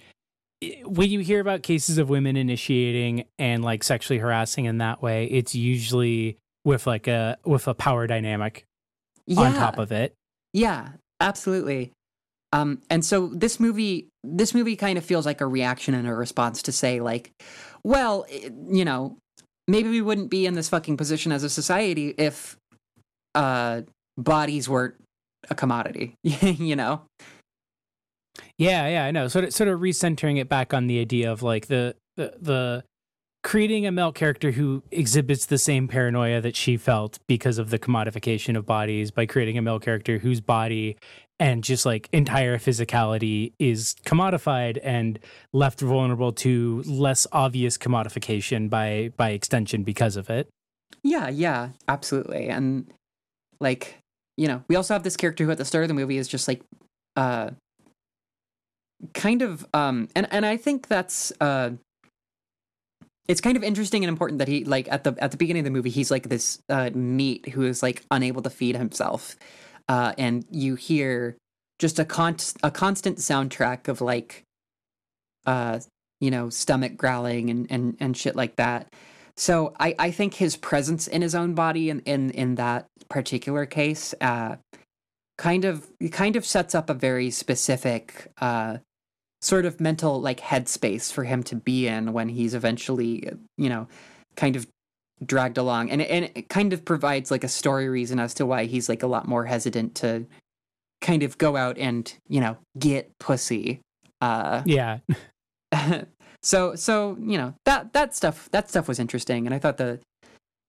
when you hear about cases of women initiating and like sexually harassing in that way, it's usually with like a with a power dynamic yeah on top of it. Yeah, absolutely. Um, and so this movie, this movie kind of feels like a reaction and a response to say, like, well, you know, maybe we wouldn't be in this fucking position as a society if uh, bodies were a commodity. <laughs> you know? Yeah, yeah, I know. Sort of, sort of recentering it back on the idea of like the the, the creating a male character who exhibits the same paranoia that she felt because of the commodification of bodies by creating a male character whose body and just like entire physicality is commodified and left vulnerable to less obvious commodification by by extension because of it. Yeah, yeah, absolutely. And like, you know, we also have this character who at the start of the movie is just like uh kind of um and and I think that's uh it's kind of interesting and important that he like at the at the beginning of the movie he's like this uh meat who is like unable to feed himself. Uh and you hear just a con- a constant soundtrack of like uh you know stomach growling and and and shit like that. So I, I think his presence in his own body in, in, in that particular case uh, kind of kind of sets up a very specific uh, sort of mental like headspace for him to be in when he's eventually you know kind of dragged along and and it kind of provides like a story reason as to why he's like a lot more hesitant to kind of go out and you know get pussy uh Yeah. <laughs> so so you know that that stuff that stuff was interesting and i thought the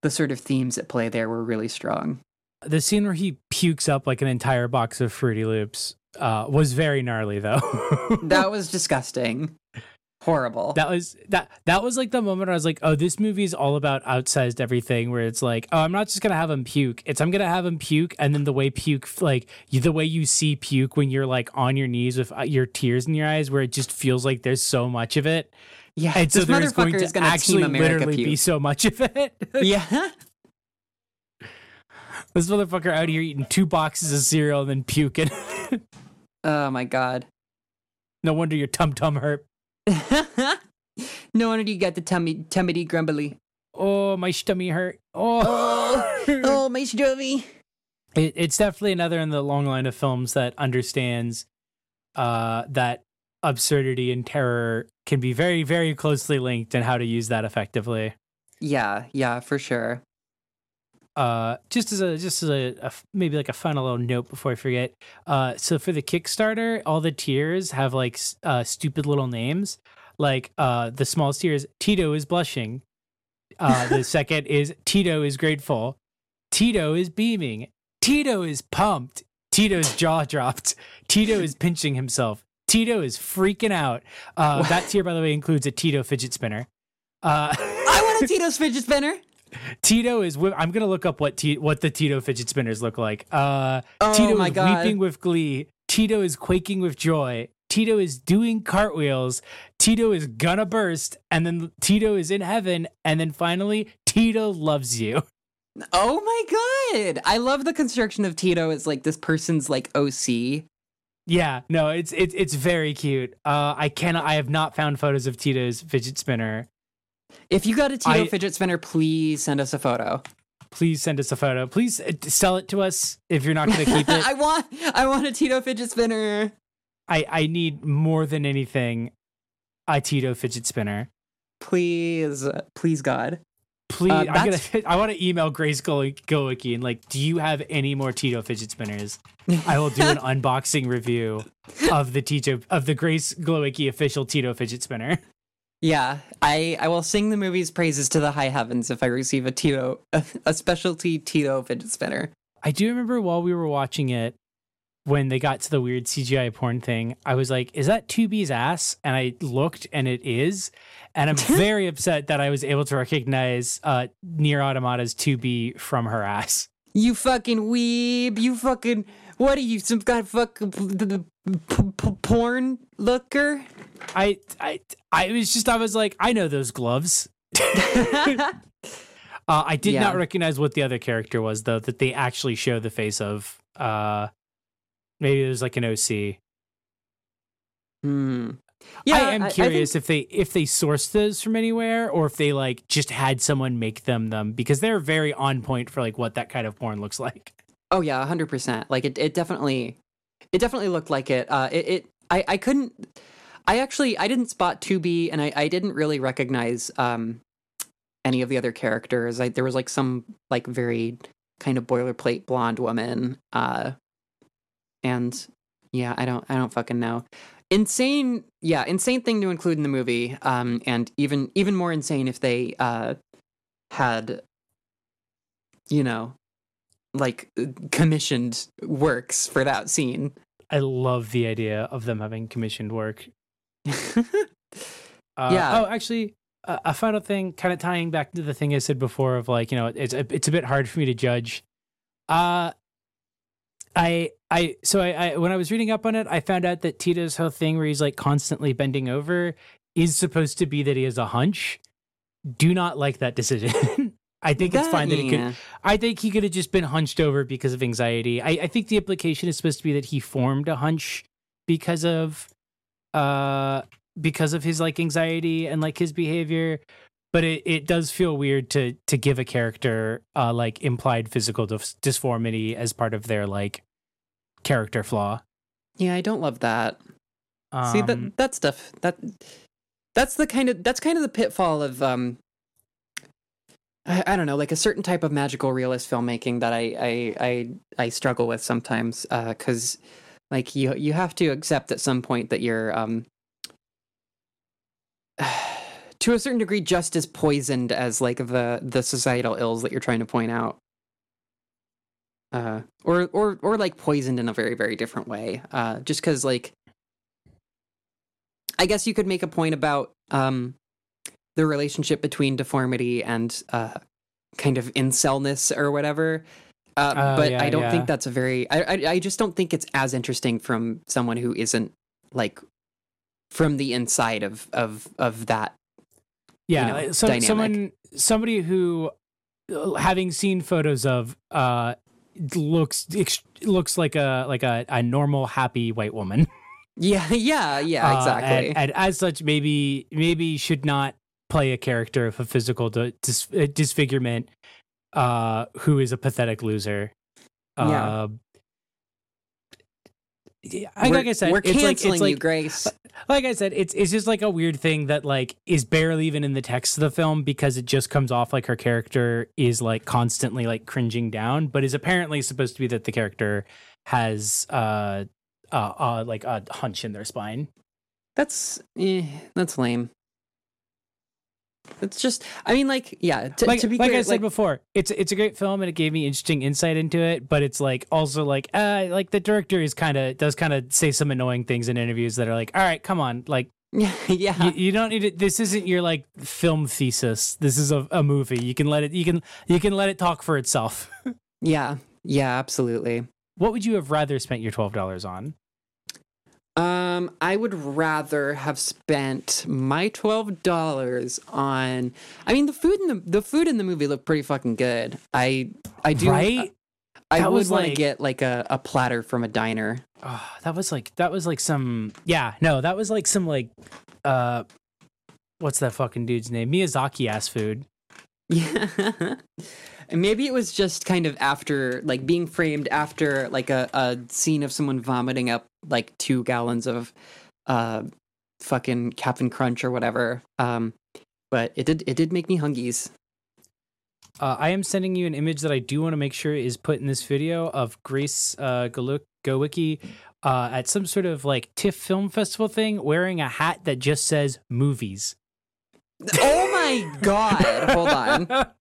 the sort of themes at play there were really strong The scene where he pukes up like an entire box of Fruity Loops uh, was very gnarly though. <laughs> that was disgusting horrible that was that that was like the moment I was like, oh, this movie is all about outsized everything. Where it's like, oh, I'm not just gonna have him puke. It's I'm gonna have him puke, and then the way puke, like you, the way you see puke when you're like on your knees with uh, your tears in your eyes, where it just feels like there's so much of it, yeah and so this there's going motherfucker to actually literally be so much of it. <laughs> yeah <laughs> this motherfucker out here eating two boxes of cereal and then puking. <laughs> oh my god no wonder your tum tum hurt. <laughs> no wonder you got the tummy tummy grumbly Oh, my stomach hurt. Oh, oh my stomach it, it's definitely another in the long line of films that understands uh, that absurdity and terror can be very, very closely linked and how to use that effectively. yeah yeah for sure Uh, just as a just as a, a maybe like a final little note before I forget. Uh, so for the Kickstarter, all the tiers have like uh, stupid little names. Like uh, the smallest tier is Tito is blushing. Uh, the <laughs> second is Tito is grateful. Tito is beaming. Tito is pumped. Tito's jaw dropped. Tito is pinching himself. Tito is freaking out. Uh, that tier, by the way, includes a Tito fidget spinner. Uh, i want a <laughs> tito's fidget spinner Tito is. I'm gonna look up what T, what the Tito fidget spinners look like. Uh, Oh Tito my is God. weeping with glee. Tito is quaking with joy. Tito is doing cartwheels. Tito is gonna burst, and then Tito is in heaven, and then finally Tito loves you. <laughs> Oh my god! I love the construction of Tito as like this person's like OC. Yeah, no, it's it's it's very cute. Uh, I cannot. I have not found photos of Tito's fidget spinner. If you got a Tito I- fidget spinner, please send us a photo. Please send us a photo. Please uh, sell it to us if you're not going to keep it. <laughs> I want I want a Tito fidget spinner. I I need more than anything a Tito fidget spinner. Please, please God. Please, Uh, I'm gonna. <laughs> I want to email Grace Go- Goicki and like, do you have any more Tito fidget spinners? I will do an <laughs> unboxing review of the Tito of the Grace Glowicki official Tito fidget spinner. Yeah, I I will sing the movie's praises to the high heavens if I receive a Tito a, <laughs> a specialty Tito fidget spinner. I do remember while we were watching it, when they got to the weird CGI porn thing, I was like, "Is that 2B's ass?" And I looked, and it is. And I'm <laughs> very upset that I was able to recognize uh, Nier Automata's 2B from her ass. You fucking weeb. You fucking. What are you, some kind of fucking p- p- p- porn looker? I, I, I was just, I was like, I know those gloves. <laughs> uh, I did Yeah. not recognize what the other character was, though, that they actually show the face of. Uh, maybe it was like an OC. Hmm. Yeah, I am think- curious if they if they sourced those from anywhere or if they like just had someone make them them because they're very on point for like what that kind of porn looks like. Oh yeah, hundred percent. Like it, it definitely, it definitely looked like it. Uh, it, it, I, I couldn't. I actually, I didn't spot two B, and I, I didn't really recognize um, any of the other characters. I, there was like some like very kind of boilerplate blonde woman, uh, and yeah, I don't, I don't fucking know. Insane, yeah, insane thing to include in the movie. Um, and even even more insane if they uh had, you know, like commissioned works for that scene. I love the idea of them having commissioned work. <laughs> Uh, Yeah. Oh, actually, uh, a final thing, kind of tying back to the thing I said before of like, you know, it's it's a bit hard for me to judge. Uh I I so I, I when I was reading up on it, I found out that Tito's whole thing where he's like constantly bending over is supposed to be that he has a hunch. Do not like that decision. <laughs> I think it's fine that he could. I think he could have just been hunched over because of anxiety. I, I think the implication is supposed to be that he formed a hunch because of uh because of his like anxiety and like his behavior. But it, it does feel weird to to give a character uh like implied physical dis- disformity as part of their like character flaw. Yeah, I don't love that. See Um, that that stuff that that's the kind of that's kind of the pitfall of um I, I don't know like a certain type of magical realist filmmaking that I I I, I struggle with sometimes because like you you have to accept at some point that you're um <sighs> to a certain degree just as poisoned as like the the societal ills that you're trying to point out. Uh or or or like poisoned in a very very different way uh just because like i guess you could make a point about um the relationship between deformity and uh kind of incelness or whatever. Uh, Oh, but yeah, i don't yeah. think that's a very I, I i just don't think it's as interesting from someone who isn't like from the inside of of of that yeah know, so, someone somebody who uh, having seen photos of uh looks looks like a like a, a normal happy white woman. <laughs> Yeah yeah yeah Uh, exactly. and, and as such maybe maybe should not play a character of a physical dis- uh, disfigurement uh who is a pathetic loser Yeah. uh, yeah, I- we're, like I said, we're it's like canceling it's like you, Grace. like I said, it's it's just like a weird thing that like is barely even in the text of the film because it just comes off like her character is like constantly like cringing down, but is apparently supposed to be that the character has uh uh, uh like a hunch in their spine. That's eh, that's lame. It's just, I mean, like, yeah. To, like to be like clear, I said before, it's it's a great film and it gave me interesting insight into it, but it's like also like uh like the director is kind of does kind of say some annoying things in interviews that are like, all right, come on, like yeah, <laughs> yeah, you, you don't need it. This isn't your like film thesis. This is a, a movie. You can let it. You can you can let it talk for itself. <laughs> yeah, yeah, absolutely. what would you have rather spent your twelve dollars on? Um, I would rather have spent my twelve dollars on. I mean, the food in the the food in the movie looked pretty fucking good. I I do. right? I would want to get like a, a platter from a diner. Oh, that was like that was like some yeah no that was like some like uh what's that fucking dude's name Miyazaki ass food. <laughs> Yeah. And maybe it was just kind of after, like, being framed after, like, a, a scene of someone vomiting up, like, two gallons of uh, fucking Captain Crunch or whatever. Um, but it did it did make me hungies. Uh, I am sending you an image that I do want to make sure is put in this video of Grace uh, Glowicki uh, at some sort of like TIFF film festival thing wearing a hat that just says movies. Oh my god! Hold on. <laughs>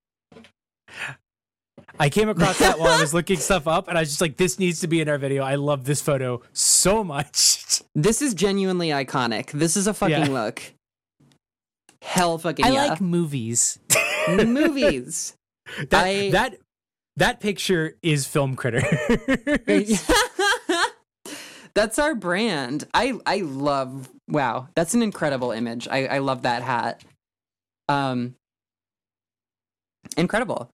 I came across that while I was <laughs> looking stuff up, and I was just like, "This needs to be in our video." I love this photo so much. <laughs> This is genuinely iconic. This is a fucking Yeah. look. Hell fucking I yeah. like movies. <laughs> movies. That I- that that picture is film critter. that's our brand. I I love. Wow, that's an incredible image. I I love that hat. Um, incredible.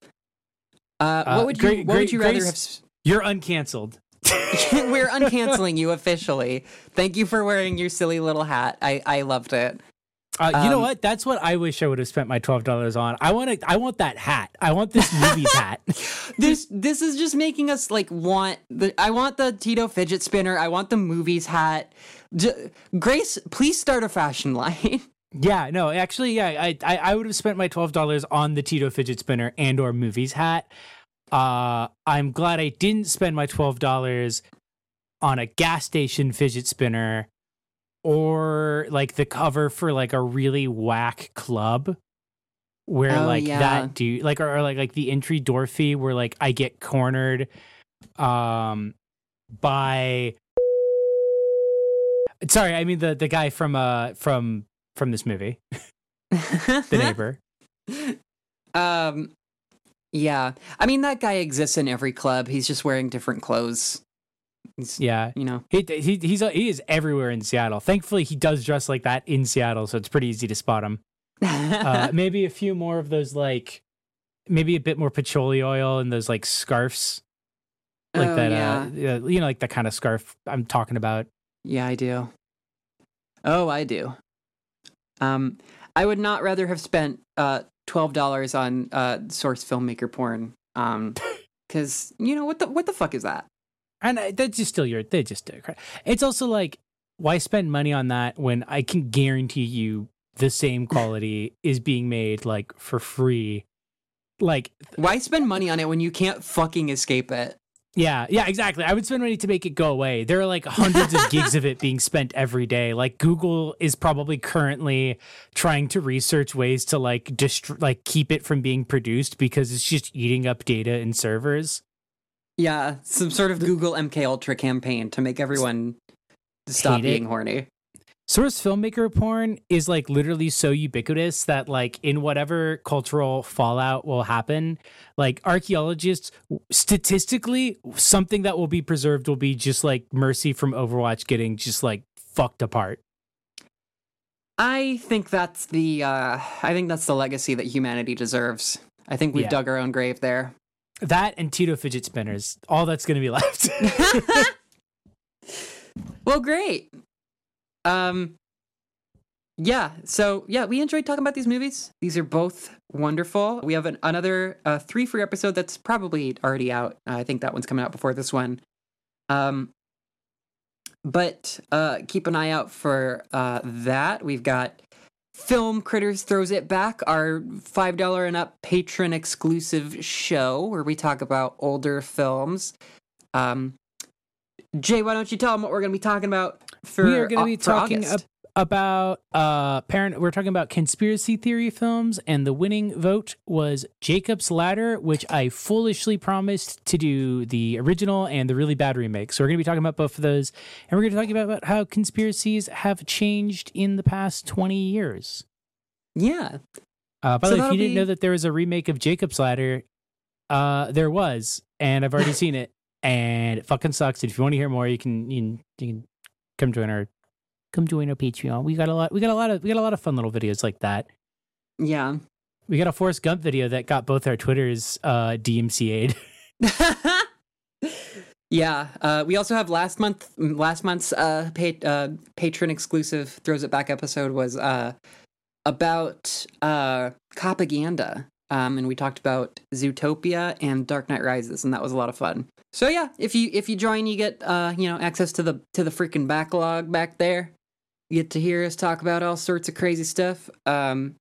Uh, Uh, what would you Gra- What Gra- would you rather Grace, have? You're uncanceled. <laughs> <laughs> We're uncanceling you officially. Thank you for wearing your silly little hat. I I loved it. Uh, you know Um, what? That's what I wish I would have spent my twelve dollars on. I want to. I want that hat. I want this movie's <laughs> hat. This this is just making us like want the. I want the Tito fidget spinner. I want the movies hat. J- Grace, please start a fashion line. Yeah, no, actually, yeah, I I, I would have spent my twelve dollars on the Tito fidget spinner and or movies hat. Uh, I'm glad I didn't spend my twelve dollars on a gas station fidget spinner or like the cover for like a really whack club where Oh, like yeah. that dude like or, or like like the entry door fee where like I get cornered um by sorry I mean the the guy from uh from from this movie <laughs> <laughs> the neighbor Um, yeah. I mean that guy exists in every club. He's just wearing different clothes. He's, yeah you know. he, he he's he is everywhere in Seattle thankfully he does dress like that in Seattle so it's pretty easy to spot him <laughs> uh, maybe a few more of those like maybe a bit more patchouli oil and those like scarves like Oh, that yeah. uh, uh you know like the kind of scarf i'm talking about Yeah, I do. Oh, I do. Um, I would not rather have spent uh twelve dollars on uh source filmmaker porn. Um, <laughs> because you know what the what the fuck is that? and I, that's just still your they just it's also like why spend money on that when i can guarantee you the same <laughs> quality is being made like for free like Why spend money on it when you can't fucking escape it? Yeah, yeah, exactly. I would spend money to make it go away. There are like hundreds of gigs of it being spent every day. Like Google is probably currently trying to research ways to like dist- like keep it from being produced because it's just eating up data in servers. Yeah, some sort of Google MK Ultra campaign to make everyone stop being horny. Source filmmaker porn is like literally so ubiquitous that like in whatever cultural fallout will happen, like archaeologists statistically something that will be preserved will be just like Mercy from Overwatch getting just like fucked apart. I think that's the uh I think that's the legacy that humanity deserves. I think we've Yeah. dug our own grave there. That and Tito fidget spinners, all that's going to be <laughs> left. <laughs> well, great. Um yeah, so yeah, we enjoyed talking about these movies. These are both wonderful. We have an, another uh, three free episode that's probably already out. I think that one's coming out before this one. Um, but uh, keep an eye out for uh, that. We've got Film Critters Throws It Back, our $5 and up patron exclusive show where we talk about older films. Um, Jay, why don't you tell them what we're going to be talking about for we are going to be talking ab- about uh parent we're talking about conspiracy theory films and the winning vote was Jacob's Ladder which I foolishly promised to do the original and the really bad remake. So we're going to be talking about both of those and we're going to talk about, about how conspiracies have changed in the past 20 years. Yeah. Uh, by So the way, if you didn't be- know that there was a remake of Jacob's Ladder, uh, there was, and I've already <laughs> seen it, and it fucking sucks. And if you want to hear more, you can you can, you can come join our come join our Patreon. We got a lot. We got a lot of we got a lot of fun little videos like that. Yeah. We got a Forrest Gump video that got both our Twitters uh, DMCA'd. <laughs> yeah. Uh, we also have last month. Last month's uh, pa- uh, patron exclusive throws it back episode was uh, about uh, propaganda, um, and we talked about Zootopia and Dark Knight Rises, and that was a lot of fun. So yeah, if you if you join, you get uh, you know access to the to the freaking backlog back there. You get to hear us talk about all sorts of crazy stuff. Um,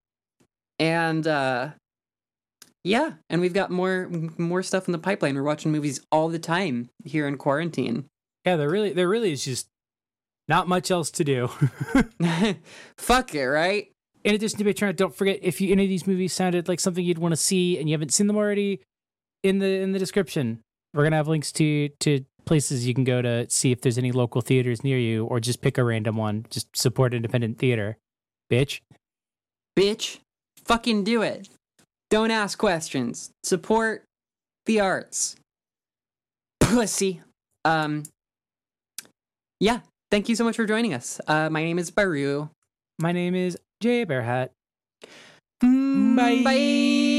and uh, yeah, and we've got more more stuff in the pipeline. We're watching movies all the time here in quarantine. Yeah, there really there really is just not much else to do. <laughs> <laughs> Fuck it, right? In addition to Patreon, don't forget if you, any of these movies sounded like something you'd want to see and you haven't seen them already, in the in the description. We're gonna have links to to places you can go to see if there's any local theaters near you, or just pick a random one. Just support independent theater, bitch. Bitch, fucking do it. Don't ask questions. Support the arts. Pussy. Um. Yeah. Thank you so much for joining us. Uh, my name is Baru. My name is Jay Bearhat. Mm, bye. Bye.